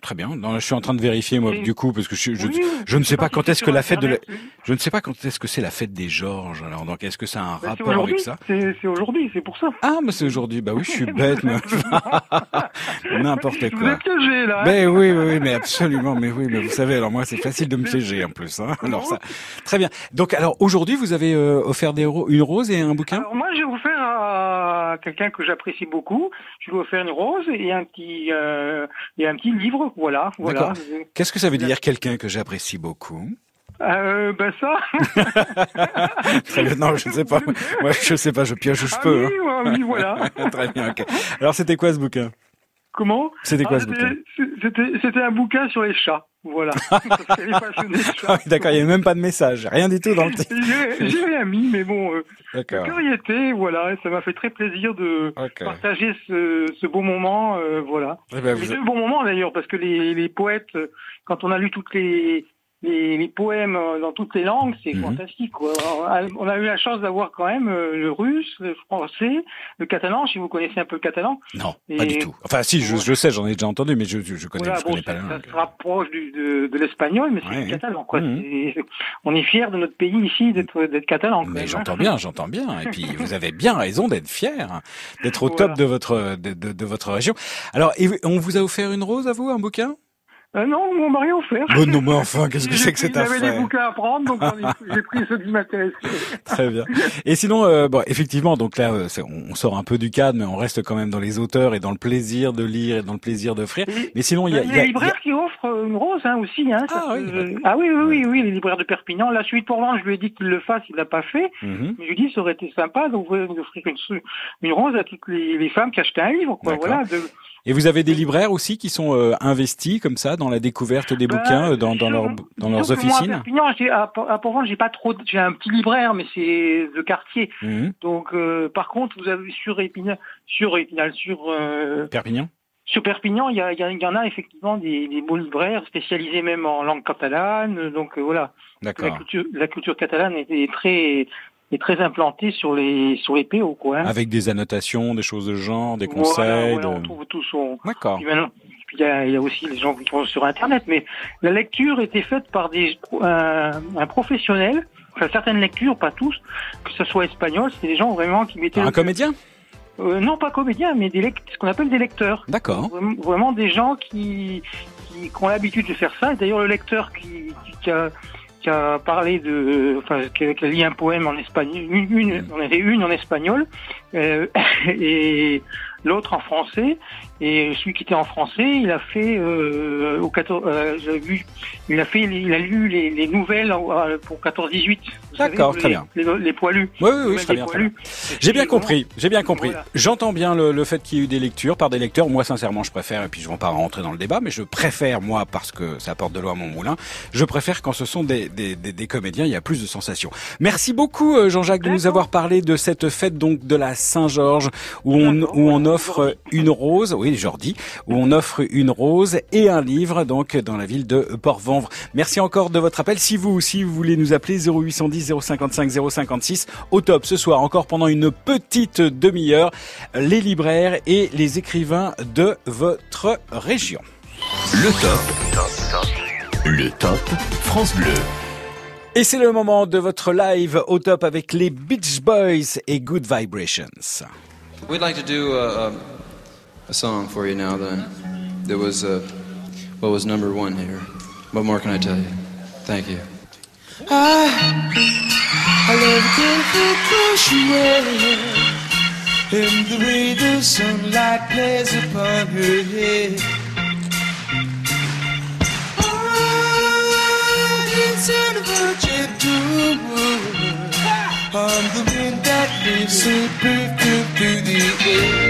Très bien. Non, je suis en train de vérifier moi du coup parce que je, je, Oui, je ne sais pas quand est-ce que la fête de la, oui. je ne sais pas quand est-ce que c'est la fête des Georges. Alors donc est-ce que ça a un Bah, rapport avec ça C'est aujourd'hui, c'est pour ça. Ah, mais c'est aujourd'hui. Bah oui, je suis bête. mais- N'importe Je vous quoi. ai piégé là. hein. Ben oui, oui, oui, mais absolument, mais oui, mais vous savez, alors moi, c'est facile de me piéger en plus. Hein. Alors ça, très bien. Donc, alors aujourd'hui, vous avez euh, offert des ro- une rose et un bouquin? Alors moi, je vais vous faire à quelqu'un que j'apprécie beaucoup. Je lui ai offert une rose et un petit euh, et un petit livre. Voilà, voilà. Qu'est-ce que ça veut dire quelqu'un que j'apprécie beaucoup Euh, ben ça. Très bien. Non, je ne sais pas. Moi, je sais pas. Je pioche où je Ah peux. oui, hein. oui, voilà. très bien. ok. Alors, c'était quoi ce bouquin? Comment C'était quoi Ah, ce bouquin C'était un bouquin sur les chats. Voilà. Ah oui, D'accord, il n'y avait même pas de message, rien du tout dans le titre. J'ai rien mis, mais bon, euh, curiosité, voilà, ça m'a fait très plaisir de partager ce, ce beau moment, euh, voilà. Eh ben, les vous- deux bons moments d'ailleurs, parce que les, les poètes, euh, quand on a lu toutes les les, les poèmes euh, dans toutes les langues, c'est Mhm. fantastique. Quoi. Alors, On a eu la chance d'avoir quand même euh, le russe, le français, le catalan, si vous connaissez un peu le catalan. Non, Et- pas du tout. Enfin, si, je, je sais, j'en ai déjà entendu, mais je, je, je connais, Voilà, bon, connais pas ça, la ça langue. se rapproche du, de, de l'espagnol, mais c'est Ouais. le catalan. Quoi. Mhm. On est fiers de notre pays ici d'être catalan. Mais j'entends hein. bien, j'entends bien. Et puis vous avez bien raison d'être fier, hein, d'être au Voilà. top de votre de, de- de votre région. Alors, on vous a offert une rose à vous, un bouquin? Euh, non, mon mari a offert. Bon, non, mais enfin, qu'est-ce que c'est que cette Il avait des affaire bouquins à prendre, donc j'ai pris ceux qui m'intéressaient. Très bien. Et sinon, euh, bon, effectivement, donc là, euh, on, sort un peu du cadre, mais on reste quand même dans les auteurs et dans le plaisir de lire et dans le plaisir d'offrir. Mais sinon, il y a, Il y a a- les libraires qui offrent euh, une rose hein, aussi. Hein, Ah, se- oui. ah oui, oui, oui, oui, les libraires de Perpignan. La suite pour je lui ai dit qu'il le fasse, il l'a pas fait. Mhm. Mais je lui ai dit, ça aurait été sympa d'offrir une, une rose à toutes les, les femmes qui achetaient un livre. Quoi, voilà, de- Et vous avez des libraires aussi qui sont euh, investis comme ça dans la découverte des Ben, bouquins euh, dans, dans, leur, dans leurs que moi, à officines? Perpignan, j'ai- à, à Port-Vendre, j'ai pas trop. J'ai un petit libraire, mais c'est de quartier. Mhm. Donc, euh, par contre, vous avez sur Épinal, sur Épinal, sur euh, Perpignan sur Perpignan, il y, a- il y, a- y en a effectivement des, des beaux libraires spécialisés même en langue catalane. Donc euh, voilà, la culture, la culture catalane est, est très est très implantée sur les sur les PO quoi. hein. Avec des annotations, des choses de genre, des Voilà, conseils. voilà, de- on trouve tout son. D'accord. Puis maintenant, puis il y a, il y a aussi les gens qui vont sur Internet, mais la lecture était faite par des un, un professionnel. Enfin, certaines lectures, pas tous, que ce soit espagnol, c'était des gens vraiment qui mettaient. Un comédien Euh, non, pas comédien, mais des ce qu'on appelle des lecteurs. D'accord. Vraiment, des gens qui, qui, qui ont l'habitude de faire ça. D'ailleurs, le lecteur qui, qui, qui a, qui a parlé de, enfin, qui a, lu un poème en espagnol, une, une, on avait une en espagnol euh, et l'autre en français. Et celui qui était en français, il a fait euh, au 14, euh, j'avais vu, il a fait, il a lu les, les nouvelles euh, pour 14-18. vous savez, D'accord, les- très bien. Les, les poilus. Oui, oui, oui, très bien, bien. J'ai bien compris, j'ai bien compris. Voilà. J'entends bien le, le fait qu'il y ait eu des lectures par des lecteurs. Moi, sincèrement, je préfère, et puis je ne vais pas rentrer dans le débat, mais je préfère, moi, parce que ça apporte de l'eau à mon moulin, je préfère quand ce sont des, des, des, des comédiens, il y a plus de sensations. Merci beaucoup, euh, Jean-Jacques, de nous avoir parlé de cette fête donc de la Saint-Georges, où on, où on offre une rose, oui, Jordi, où on offre une rose et un livre, donc, dans la ville de Port-Venvre. Merci encore de votre appel. Si vous aussi, vous voulez nous appeler 0810 055 056, au top ce soir, encore pendant une petite demi-heure, les libraires et les écrivains de votre région. Le top. Le top France Bleu. Et c'est le moment de votre live au top avec les Beach Boys et Good Vibrations. We'd like to do a, a, a song for you now. Then that was uh, what was number one here. What more can I tell you? Thank you. I, I love the wears And the way the sunlight plays upon her head sound of a gentle woman On the wind that leaves her perfume through the air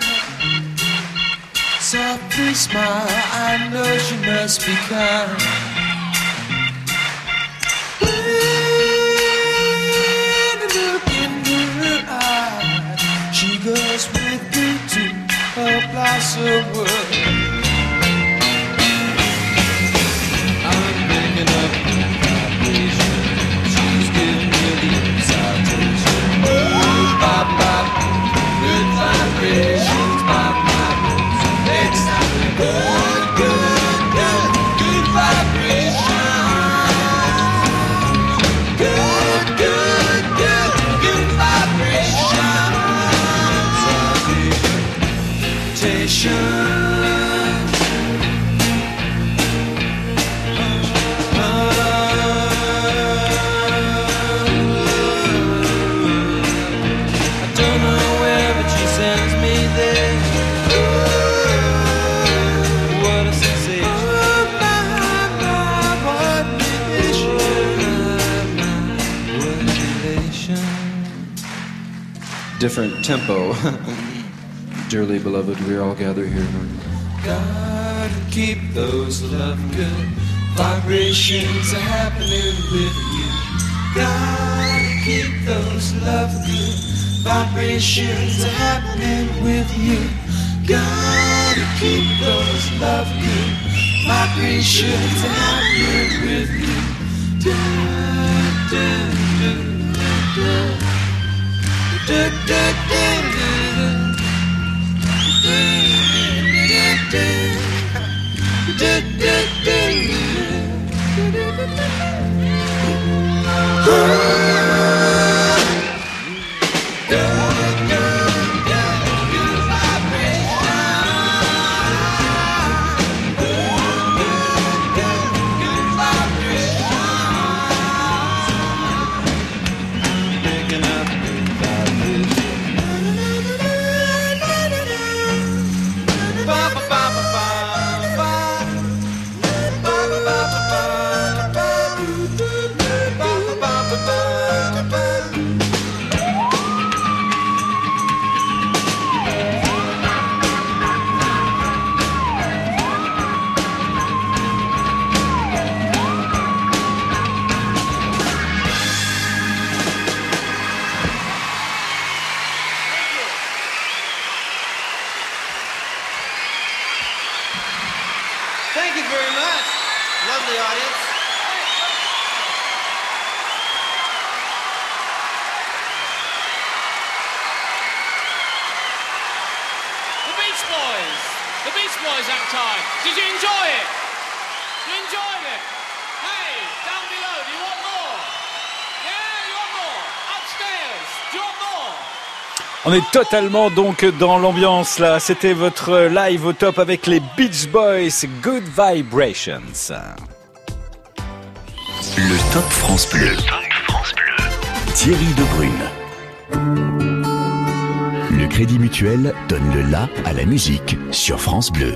softly smile. I know she must be kind. When I Different tempo. Dearly beloved, we all gather here. Gotta keep those love good vibrations happening with you. Gotta keep those love good vibrations happening with you. Gotta keep those love good vibrations happening with you. Da, da, da, da, On est totalement donc dans l'ambiance là. C'était votre live au top avec les Beach Boys, Good Vibrations. Le Top France Bleu. Thierry Debrune. Le Crédit Mutuel donne le la à la musique sur France Bleu.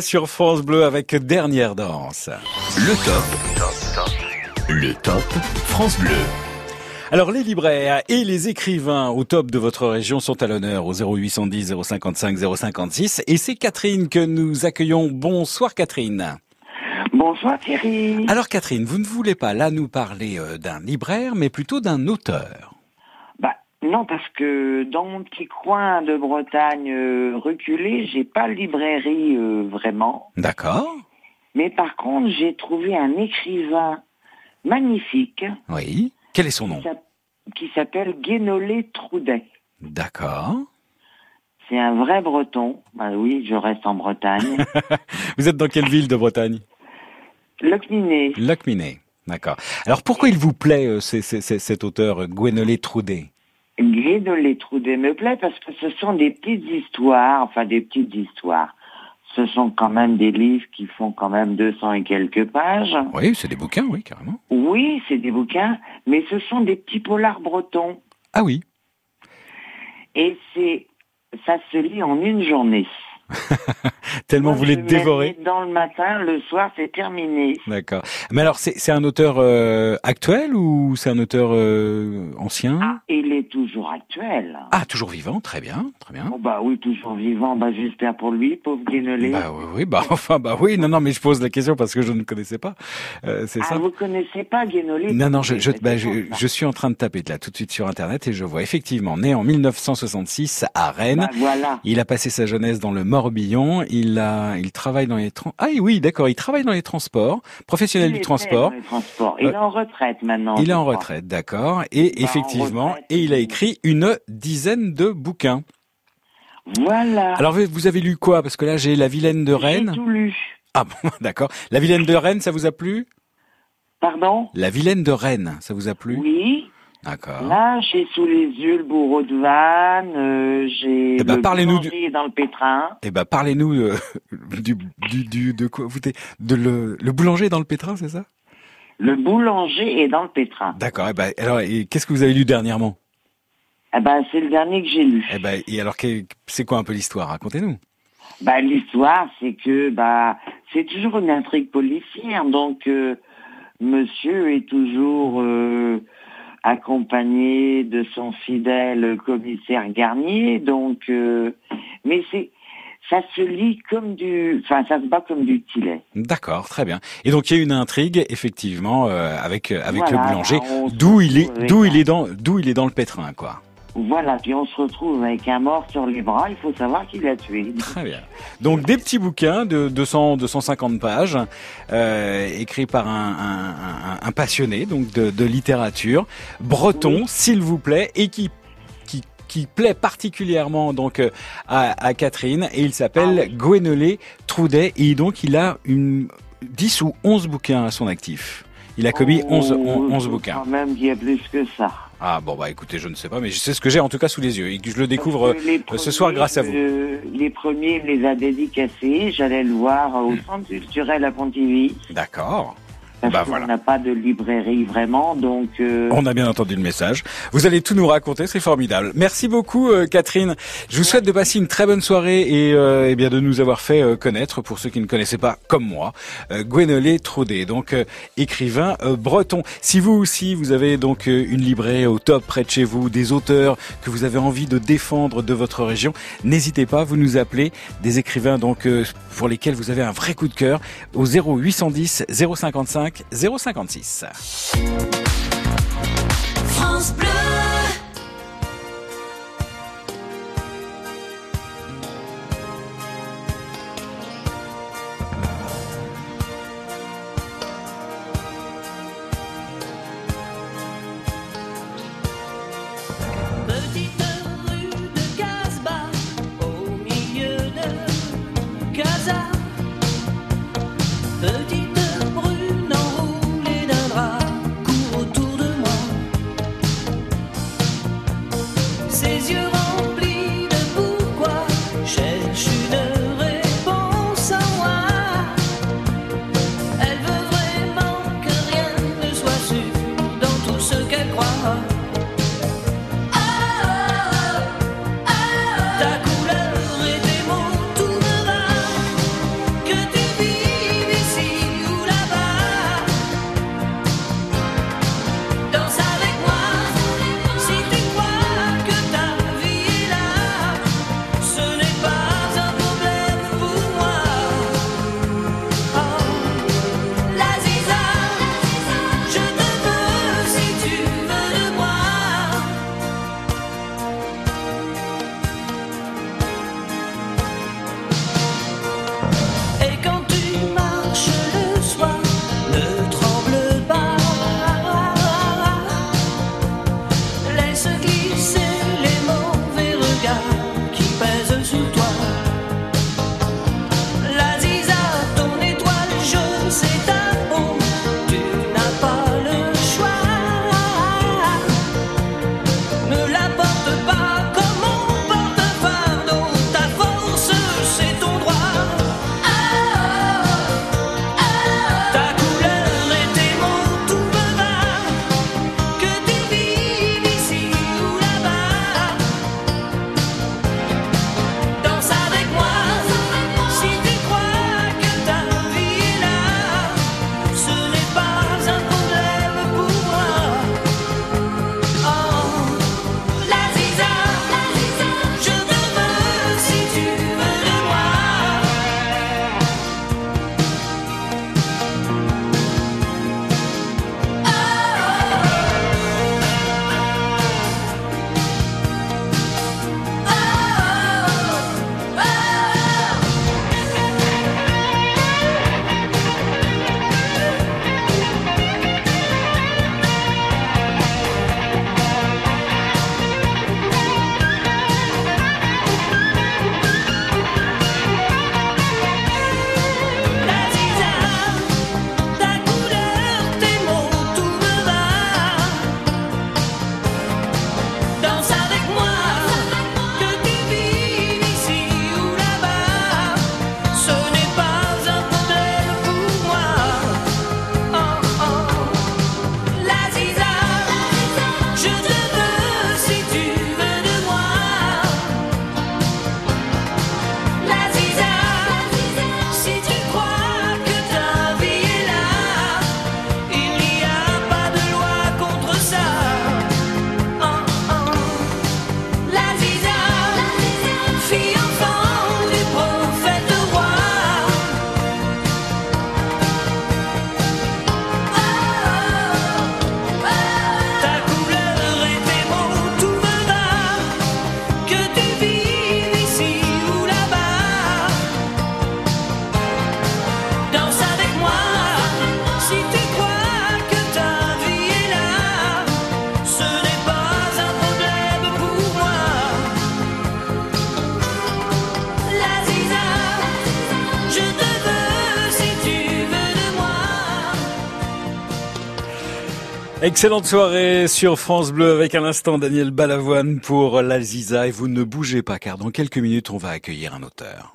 Sur France Bleu avec Dernière Danse. Le top. Le top France Bleu. Alors les libraires et les écrivains au top de votre région sont à l'honneur au 0810 055 056 et c'est Catherine que nous accueillons. Bonsoir Catherine. Bonsoir Thierry. Alors Catherine, vous ne voulez pas là nous parler euh, d'un libraire mais plutôt d'un auteur. Non parce que dans mon petit coin de Bretagne euh, reculé, j'ai pas de librairie euh, vraiment. D'accord. Mais par contre, j'ai trouvé un écrivain magnifique Oui. Quel est son nom? qui s'app- qui s'appelle Guénolé Troudet. D'accord. C'est un vrai breton. Bah oui, je reste en Bretagne. Vous êtes dans quelle ville de Bretagne? Locminé. Locminé. D'accord. Alors pourquoi il vous plaît euh, cet auteur euh, Troudet Guénolé Troudet me plaît parce que ce sont des petites histoires, enfin des petites histoires. Ce sont quand même des livres qui font quand même 200 et quelques pages. Oui, c'est des bouquins, oui, carrément. Oui, c'est des bouquins, mais ce sont des petits polars bretons. Ah oui. Et c'est, ça se lit en une journée. Tellement Moi, vous les dévorez. Dans le matin, le soir, c'est terminé. D'accord. Mais alors, c'est un auteur euh, actuel ou c'est un auteur euh, ancien? Il est toujours actuel. ah. toujours vivant, très bien, très bien. Oh, bah oui, toujours vivant. Bah j'espère pour lui, pauvre Guénolé. Bah oui, oui, bah enfin, bah oui, non, non, mais je pose la question parce que je ne connaissais pas. Euh, c'est ah, ça. vous connaissez pas Guénolé Non, non, je, je, bah, je, je suis en train de taper là tout de suite sur Internet et je vois effectivement, né en 1966 à Rennes. Bah, voilà. Il a passé sa jeunesse dans le Morbihan. Il a, il travaille dans les trans. Ah oui, d'accord, il travaille dans les transports, professionnel Il du transport. dans les transports. Il est Euh, en retraite maintenant. Il est en retraite, d'accord. Et Il effectivement, et il a écrit une dizaine de bouquins. Voilà. Alors vous avez lu quoi? Parce que là j'ai La Vilaine de J'ai Rennes. tout lu. Ah bon, d'accord. La Vilaine de Rennes, ça vous a plu? Pardon? La Vilaine de Rennes, ça vous a plu? Oui. D'accord. Là, j'ai sous les yeux le bourreau de Vannes, euh, j'ai Eh ben, le parlez-nous du- boulanger dans le pétrin. Eh ben parlez-nous euh, du, du, du de quoi vous êtes- de le, le boulanger dans le pétrin, c'est ça? Le boulanger est dans le pétrin. D'accord. Eh ben alors qu'est-ce que vous avez lu dernièrement? Eh ben, c'est le dernier que j'ai lu. Eh ben et alors c'est quoi un peu l'histoire? Racontez-nous. Bah, l'histoire, c'est que bah, c'est toujours une intrigue policière. Donc, euh, Monsieur est toujours euh, accompagné de son fidèle commissaire Garnier. Donc, euh, mais c'est ça se lit comme du, enfin, ça se bat comme du tilet. D'accord, très bien. Et donc il y a une intrigue effectivement euh, avec euh, avec Voilà, le boulanger, d'où il est d'où il est dans d'où il est dans le pétrin quoi. Voilà, puis on se retrouve avec un mort sur les bras. Il faut savoir qui l'a tué. Très bien. Donc des petits bouquins de 200 250 pages euh, écrits par un, un, un- un passionné donc de, de littérature breton s'il vous plaît et qui qui qui plaît particulièrement donc euh, à, à Catherine et il s'appelle Gwenolé Troudet et donc il a une 10 ou 11 bouquins à son actif. Il a commis 11, Oh, 11 je bouquins. crois même qu'il y a plus que ça. Ah bon bah écoutez, je ne sais pas, mais je sais ce que j'ai en tout cas sous les yeux et que je le découvre euh, ce soir grâce à vous. euh, les premiers me les a dédicacés. J'allais le voir au centre culturel à Pontivy. D'accord parce bah, n'a pas de librairie vraiment. Donc euh, on a bien entendu le message. Vous allez tout nous raconter, c'est formidable. Merci beaucoup euh, Catherine. Je vous souhaite de passer une très bonne soirée et, euh, eh bien de nous avoir fait connaître pour ceux qui ne connaissaient pas comme moi Gwenolé Traudet, donc écrivain breton. Si vous aussi vous avez donc une librairie au top près de chez vous, des auteurs que vous avez envie de défendre de votre région, n'hésitez pas, vous nous appelez des écrivains donc pour lesquels vous avez un vrai coup de cœur au 0810 055 056. France Bleu Excellente soirée sur France Bleu avec un instant Daniel Balavoine pour l'Alziza et vous ne bougez pas car dans quelques minutes on va accueillir un auteur.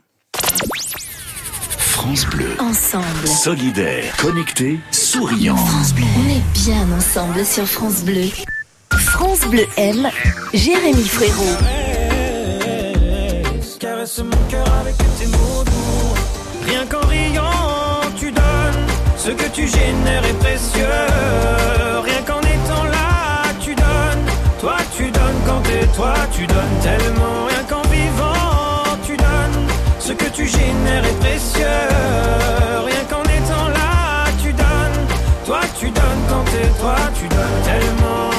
France Bleu. Ensemble. Solidaire. Connecté. Souriant. France Bleu. On est bien ensemble sur France Bleu. France Bleu aime Jérémy Frérot. Caresse mon cœur avec tes mots. Rien qu'en riant, tu donnes. Ce que tu génères est précieux. Toi, tu donnes tellement. Rien qu'en vivant, tu donnes. Ce que tu génères est précieux. Rien qu'en étant là, tu donnes. Toi, tu donnes quand t'es toi, tu donnes tellement.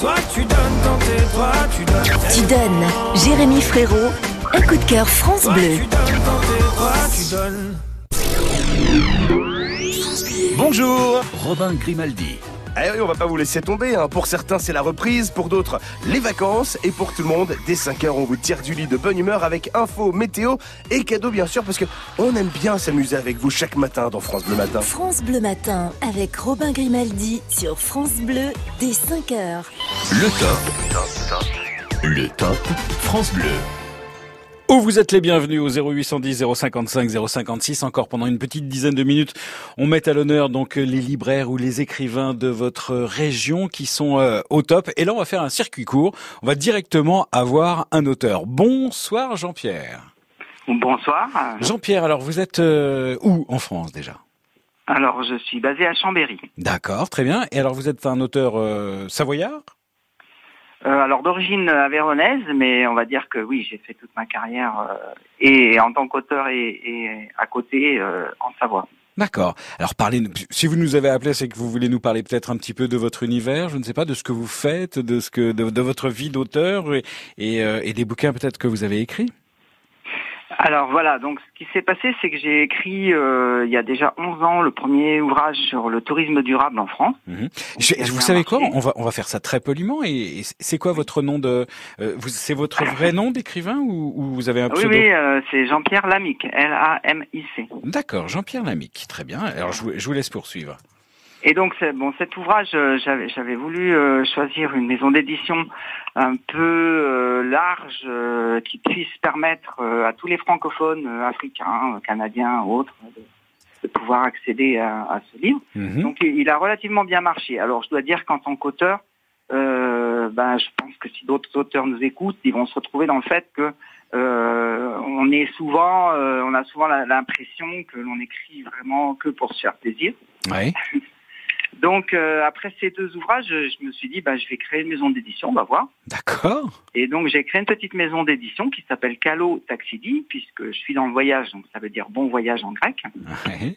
Toi, tu donnes quand t'es toi, tu donnes tellement. Tu donnes. Jérémy Frérot. Un coup de cœur France Bleu. Bonjour, Robin Grimaldi. Eh oui, on va pas vous laisser tomber. hein. Pour certains, c'est la reprise. Pour d'autres, les vacances. Et pour tout le monde, dès 5h, on vous tire du lit de bonne humeur avec info, météo et cadeaux, bien sûr, parce que on aime bien s'amuser avec vous chaque matin dans France Bleu Matin. France Bleu Matin avec Robin Grimaldi sur France Bleu dès 5h. Le top. Le top France Bleu. Où vous êtes les bienvenus au 0810 055 056 encore pendant une petite dizaine de minutes on met à l'honneur donc les libraires ou les écrivains de votre région qui sont euh, au top. Et là on va faire un circuit court. On va directement avoir un auteur. Bonsoir Jean-Pierre. Bonsoir. Jean-Pierre alors vous êtes euh, où en France déjà? Alors, je suis basé à Chambéry. d'accord très bien. Et alors vous êtes un auteur euh, savoyard? Euh, alors, d'origine avéronaise, mais on va dire que oui, j'ai fait toute ma carrière euh, et en tant qu'auteur et, et à côté euh, en Savoie. D'accord. Alors parlez, si vous nous avez appelé, c'est que vous voulez nous parler peut-être un petit peu de votre univers, je ne sais pas, de ce que vous faites, de ce que, de, votre vie d'auteur et, euh, et des bouquins peut-être que vous avez écrits. Alors voilà, donc ce qui s'est passé, c'est que j'ai écrit euh, il y a déjà 11 ans le premier ouvrage sur le tourisme durable en France. Mhm. Je- vous savez quoi? On va on va faire ça très poliment. Et, et c'est quoi votre nom de euh, C'est votre vrai nom d'écrivain ou, ou vous avez un Oui, pseudo? oui, euh, c'est Jean-Pierre Lamic, L-A-M-I-C. D'accord, Jean-Pierre Lamic. Très bien. Alors je vous, je vous laisse poursuivre. Et donc, bon, cet ouvrage, euh, j'avais, voulu euh, choisir une maison d'édition un peu euh, large qui puisse permettre à tous les francophones africains, canadiens, autres, de, pouvoir accéder à, à ce livre. Mhm. Donc, il a relativement bien marché. Alors, je dois dire qu'en tant qu'auteur, euh, ben, je pense que si d'autres auteurs nous écoutent, ils vont se retrouver dans le fait que euh, on est souvent, euh, on a souvent l'impression que l'on écrit vraiment que pour se faire plaisir. Oui. Donc euh, après ces deux ouvrages, je me suis dit bah je vais créer une maison d'édition, on va voir. D'accord. Et donc j'ai créé une petite maison d'édition qui s'appelle Calo Taxidi puisque je suis dans le voyage, donc ça veut dire bon voyage en grec. Ouais.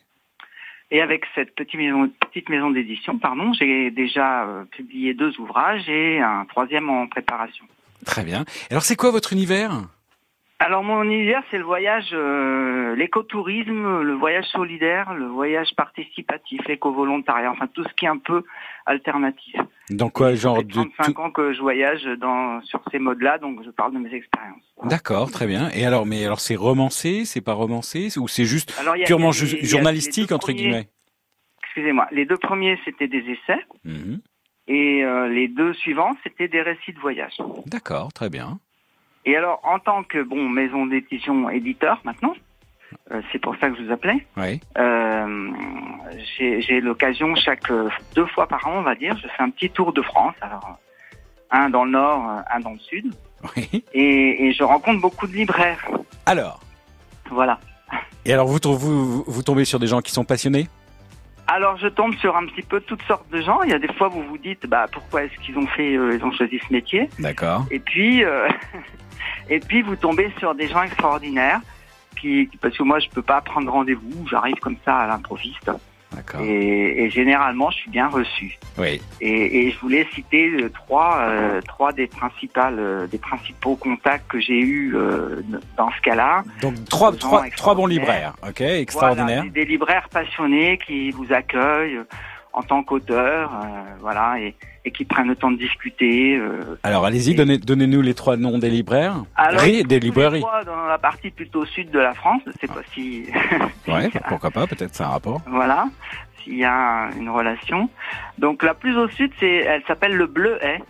Et avec cette petite maison, petite maison d'édition, pardon, j'ai déjà euh, publié deux ouvrages et un troisième en préparation. Très bien. Alors c'est quoi votre univers? Alors mon univers, c'est le voyage, euh, l'écotourisme, le voyage solidaire, le voyage participatif, l'éco-volontariat, enfin tout ce qui est un peu alternatif. Dans quoi genre de 35 ans que je voyage dans, sur ces modes-là, donc je parle de mes expériences. D'accord, très bien. Et alors, mais alors c'est romancé, c'est pas romancé, ou c'est juste Alors, a- purement journalistique entre premiers- guillemets? Excusez-moi, les deux premiers c'était des essais Mhm. et euh, les deux suivants c'était des récits de voyage. D'accord, très bien. Et alors en tant que bon maison d'édition éditeur maintenant, euh, c'est pour ça que je vous appelais. Oui. Euh, j'ai l'occasion chaque euh, deux fois par an, on va dire, je fais un petit tour de France. Alors un dans le nord, un dans le sud, et, et je rencontre beaucoup de libraires. Alors. Voilà. Et alors vous, vous, vous tombez sur des gens qui sont passionnés? Alors je tombe sur un petit peu toutes sortes de gens. Il y a des fois vous vous dites bah pourquoi est-ce qu'ils ont fait euh, ils ont choisi ce métier? D'accord. Et puis euh, et puis vous tombez sur des gens extraordinaires qui parce que moi je peux pas prendre rendez-vous, j'arrive comme ça à l'improviste. Et, et généralement je suis bien reçu. Oui. Et, et je voulais citer euh, trois euh, trois des principales euh, des principaux contacts que j'ai eu dans ce cas-là. Donc trois, trois, trois bons extraordinaires. libraires, ok, extraordinaire. Voilà, des, des libraires passionnés qui vous accueillent en tant qu'auteur, voilà, et, et qui prennent le temps de discuter. euh. Alors allez-y, donnez, donnez-nous les trois noms des libraires. Alors, des librairies. trois dans la partie plutôt sud de la France, je sais pas si, Ouais, pourquoi pas, peut-être c'est un rapport. voilà, s'il y a une relation. Donc la plus au sud, c'est, elle s'appelle le Bleuet.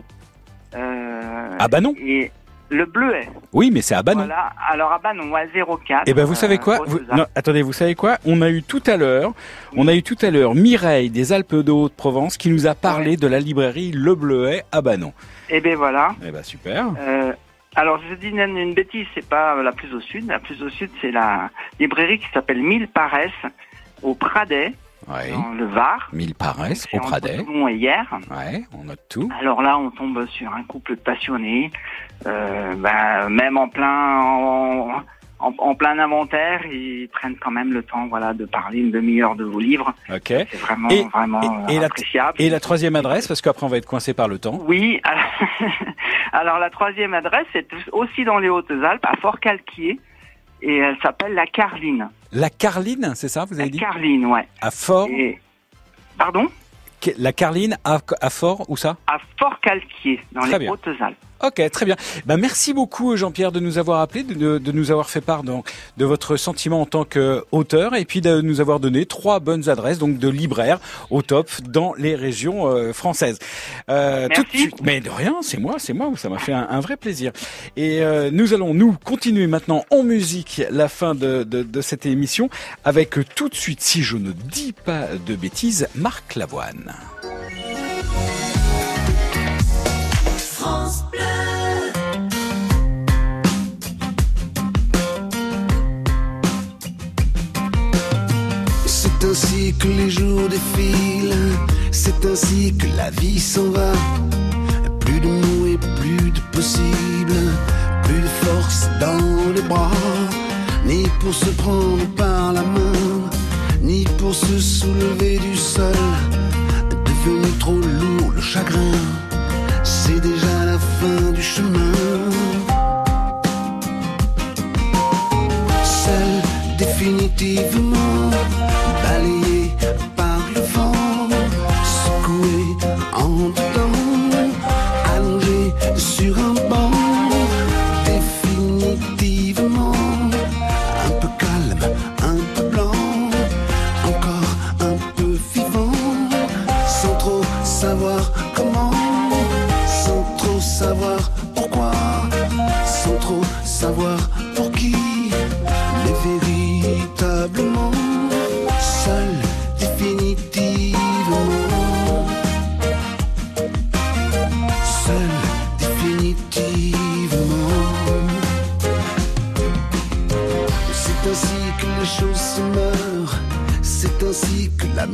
Euh, Ah bah non. Et Le bleuet. Oui, mais c'est à Banon. Voilà. Alors à Banon, à 04. Eh ben vous savez euh, quoi Vous- non, Attendez, vous savez quoi On a eu tout à l'heure, on a eu tout à l'heure Mireille des Alpes de Haute-Provence qui nous a parlé de la librairie Le Bleuet à Banon. Eh ben voilà. Eh ben super. Euh, alors je dis une, une bêtise, c'est pas la plus au sud. La plus au sud, c'est la librairie qui s'appelle Mille Paresse au Pradet, Oui. dans le Var. Mille paresses au Pradet. Et hier. Ouais, on note tout. Alors là, on tombe sur un couple de passionnés, euh, ben, même en plein en, en, en plein inventaire, ils prennent quand même le temps, voilà, de parler une demi-heure de vos livres. Ok. C'est vraiment, Et- vraiment et, et la, appréciable. et la troisième adresse, parce qu'après on va être coincé par le temps. Oui. Alors la troisième adresse, c'est aussi dans les Hautes-Alpes, à Fort-Calquier, et elle s'appelle la Carline. La Carline, c'est ça, vous avez dit Carline, ouais. À Fort. Et- Pardon? La Carline à, à Fort, où ça? À Fort-Calquier, dans Très les. Hautes-Alpes. Ok, très bien. Ben, merci beaucoup Jean-Pierre de nous avoir appelé, de, de- nous avoir fait part donc, de votre sentiment en tant qu'auteur et puis de nous avoir donné trois bonnes adresses donc de libraires au top dans les régions euh, françaises. Euh, tout de suite, mais de rien, c'est moi, c'est moi, ça m'a fait un, un vrai plaisir. Et euh, nous allons nous continuer maintenant en musique la fin de, de, de cette émission avec tout de suite, si je ne dis pas de bêtises, Marc Lavoine. Ainsi que les jours défilent, c'est ainsi que la vie s'en va. Plus de mots et plus de possible, plus de force dans les bras, ni pour se prendre par la main, ni pour se soulever du sol. Devenu trop lourd le chagrin, c'est déjà la fin du chemin. Seul définitivement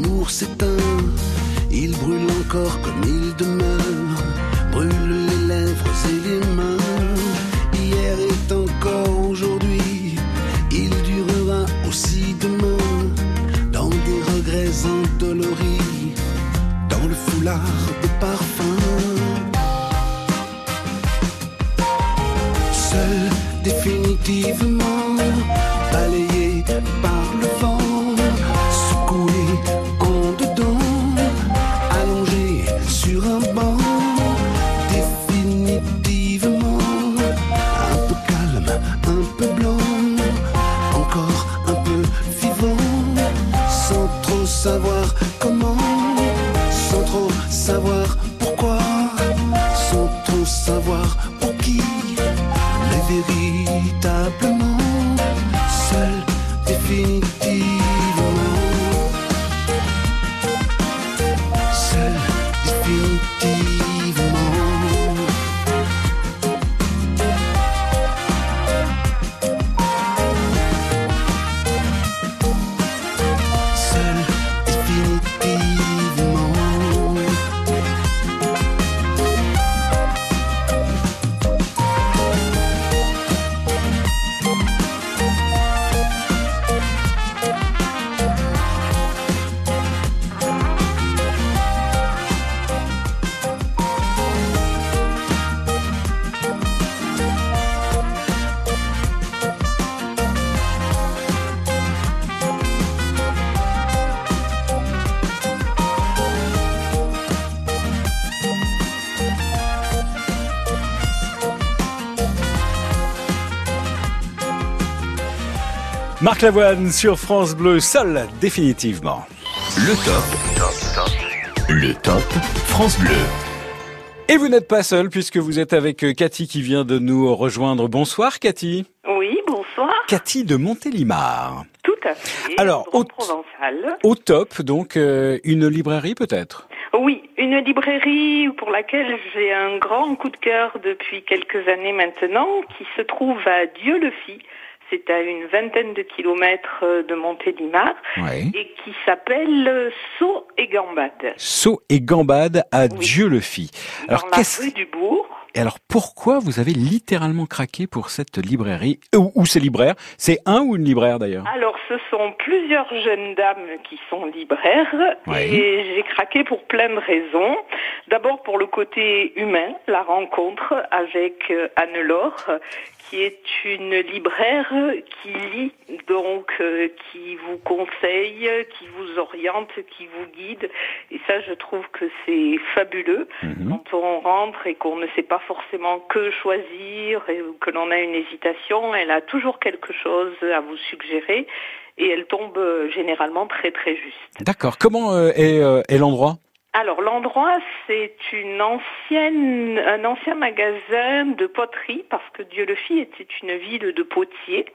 l'amour s'éteint. Il brûle encore comme il demeure, brûle les lèvres et les mains. Hier est encore aujourd'hui, il durera aussi demain. Dans des regrets endoloris, dans le foulard de parfum. Seul définitivement Marc Lavoine sur France Bleu, seul définitivement. Le top. Le top France Bleu. Et vous n'êtes pas seul puisque vous êtes avec euh, Cathy qui vient de nous rejoindre. Bonsoir Cathy. Oui, bonsoir. Cathy de Montélimar. Tout à fait. Alors, au, provençal. au top, donc euh, une librairie peut-être? Oui, une librairie pour laquelle j'ai un grand coup de cœur depuis quelques années maintenant, qui se trouve à Dieu-le-Fit. C'est à une vingtaine de kilomètres euh, de Montélimar Ouais. et qui s'appelle euh, Sceaux et Gambade. Sceaux et Gambade à Dieu le fit. Alors, qu'est-ce- du Bourg. et alors pourquoi vous avez littéralement craqué pour cette librairie? Ou, ou ces libraires C'est un ou une libraire d'ailleurs? Alors, ce sont plusieurs jeunes dames qui sont libraires Ouais. et j'ai craqué pour plein de raisons. D'abord pour le côté humain, la rencontre avec euh, Anne-Laure, qui est une libraire qui lit, donc euh, qui vous conseille, qui vous oriente, qui vous guide. Et ça, je trouve que c'est fabuleux. Quand on rentre et qu'on ne sait pas forcément que choisir et que l'on a une hésitation, elle a toujours quelque chose à vous suggérer et elle tombe euh, généralement très très juste. D'accord. Comment euh, est, euh, est l'endroit? Alors l'endroit, c'est une ancienne, un ancien magasin de poterie parce que Dieu-le-Fit était une ville de potiers.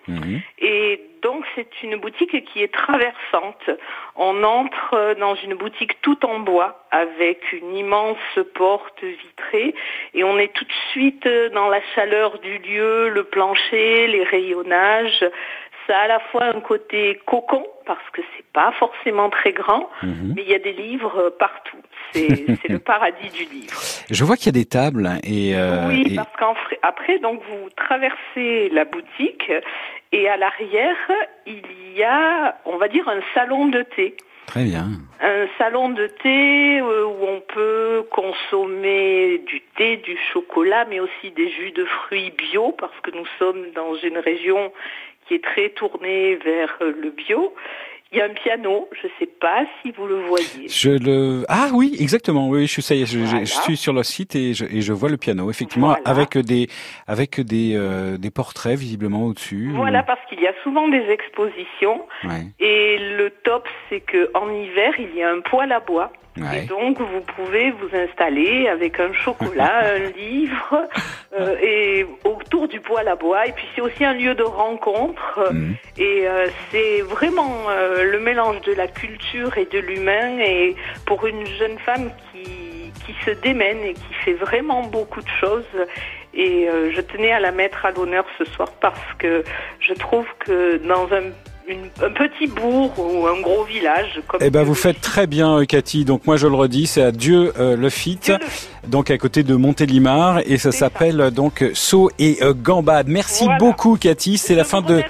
Et donc c'est une boutique qui est traversante. On entre dans une boutique tout en bois avec une immense porte vitrée et on est tout de suite dans la chaleur du lieu, le plancher, les rayonnages. Ça a à la fois un côté cocon parce que c'est pas forcément très grand, mais il y a des livres partout. C'est le paradis du livre. Je vois qu'il y a des tables et, euh, Oui, et- parce qu'après, donc, vous traversez la boutique et à l'arrière, il y a, on va dire, un salon de thé. très bien. Un salon de thé euh, où on peut consommer du thé, du chocolat, mais aussi des jus de fruits bio, parce que nous sommes dans une région qui est très tournée vers euh, le bio. Il y a un piano, je ne sais pas si vous le voyez. Je le ah oui exactement oui je suis je, Voilà. je sur le site et je, et je vois le piano effectivement avec des avec des euh, des portraits visiblement au-dessus. Voilà, parce qu'il y a souvent des expositions. Ouais. Et le top, c'est que en hiver, il y a un poêle à bois. Ouais. Et donc, vous pouvez vous installer avec un chocolat, un livre, euh, et autour du poêle à bois. Et puis, c'est aussi un lieu de rencontre. Et euh, c'est vraiment euh, le mélange de la culture et de l'humain. Et pour une jeune femme qui, qui se démène et qui fait vraiment beaucoup de choses. Et euh, je tenais à la mettre à l'honneur ce soir parce que je trouve que dans un, une- un petit bourg ou un gros village comme Eh ben vous faites très bien euh, Cathy. Donc moi je le redis, c'est à Dieu euh, le Fit, donc à côté de Montélimar et ça s'appelle euh, donc Sceaux et euh, Gambade. Merci beaucoup Cathy, c'est la fin de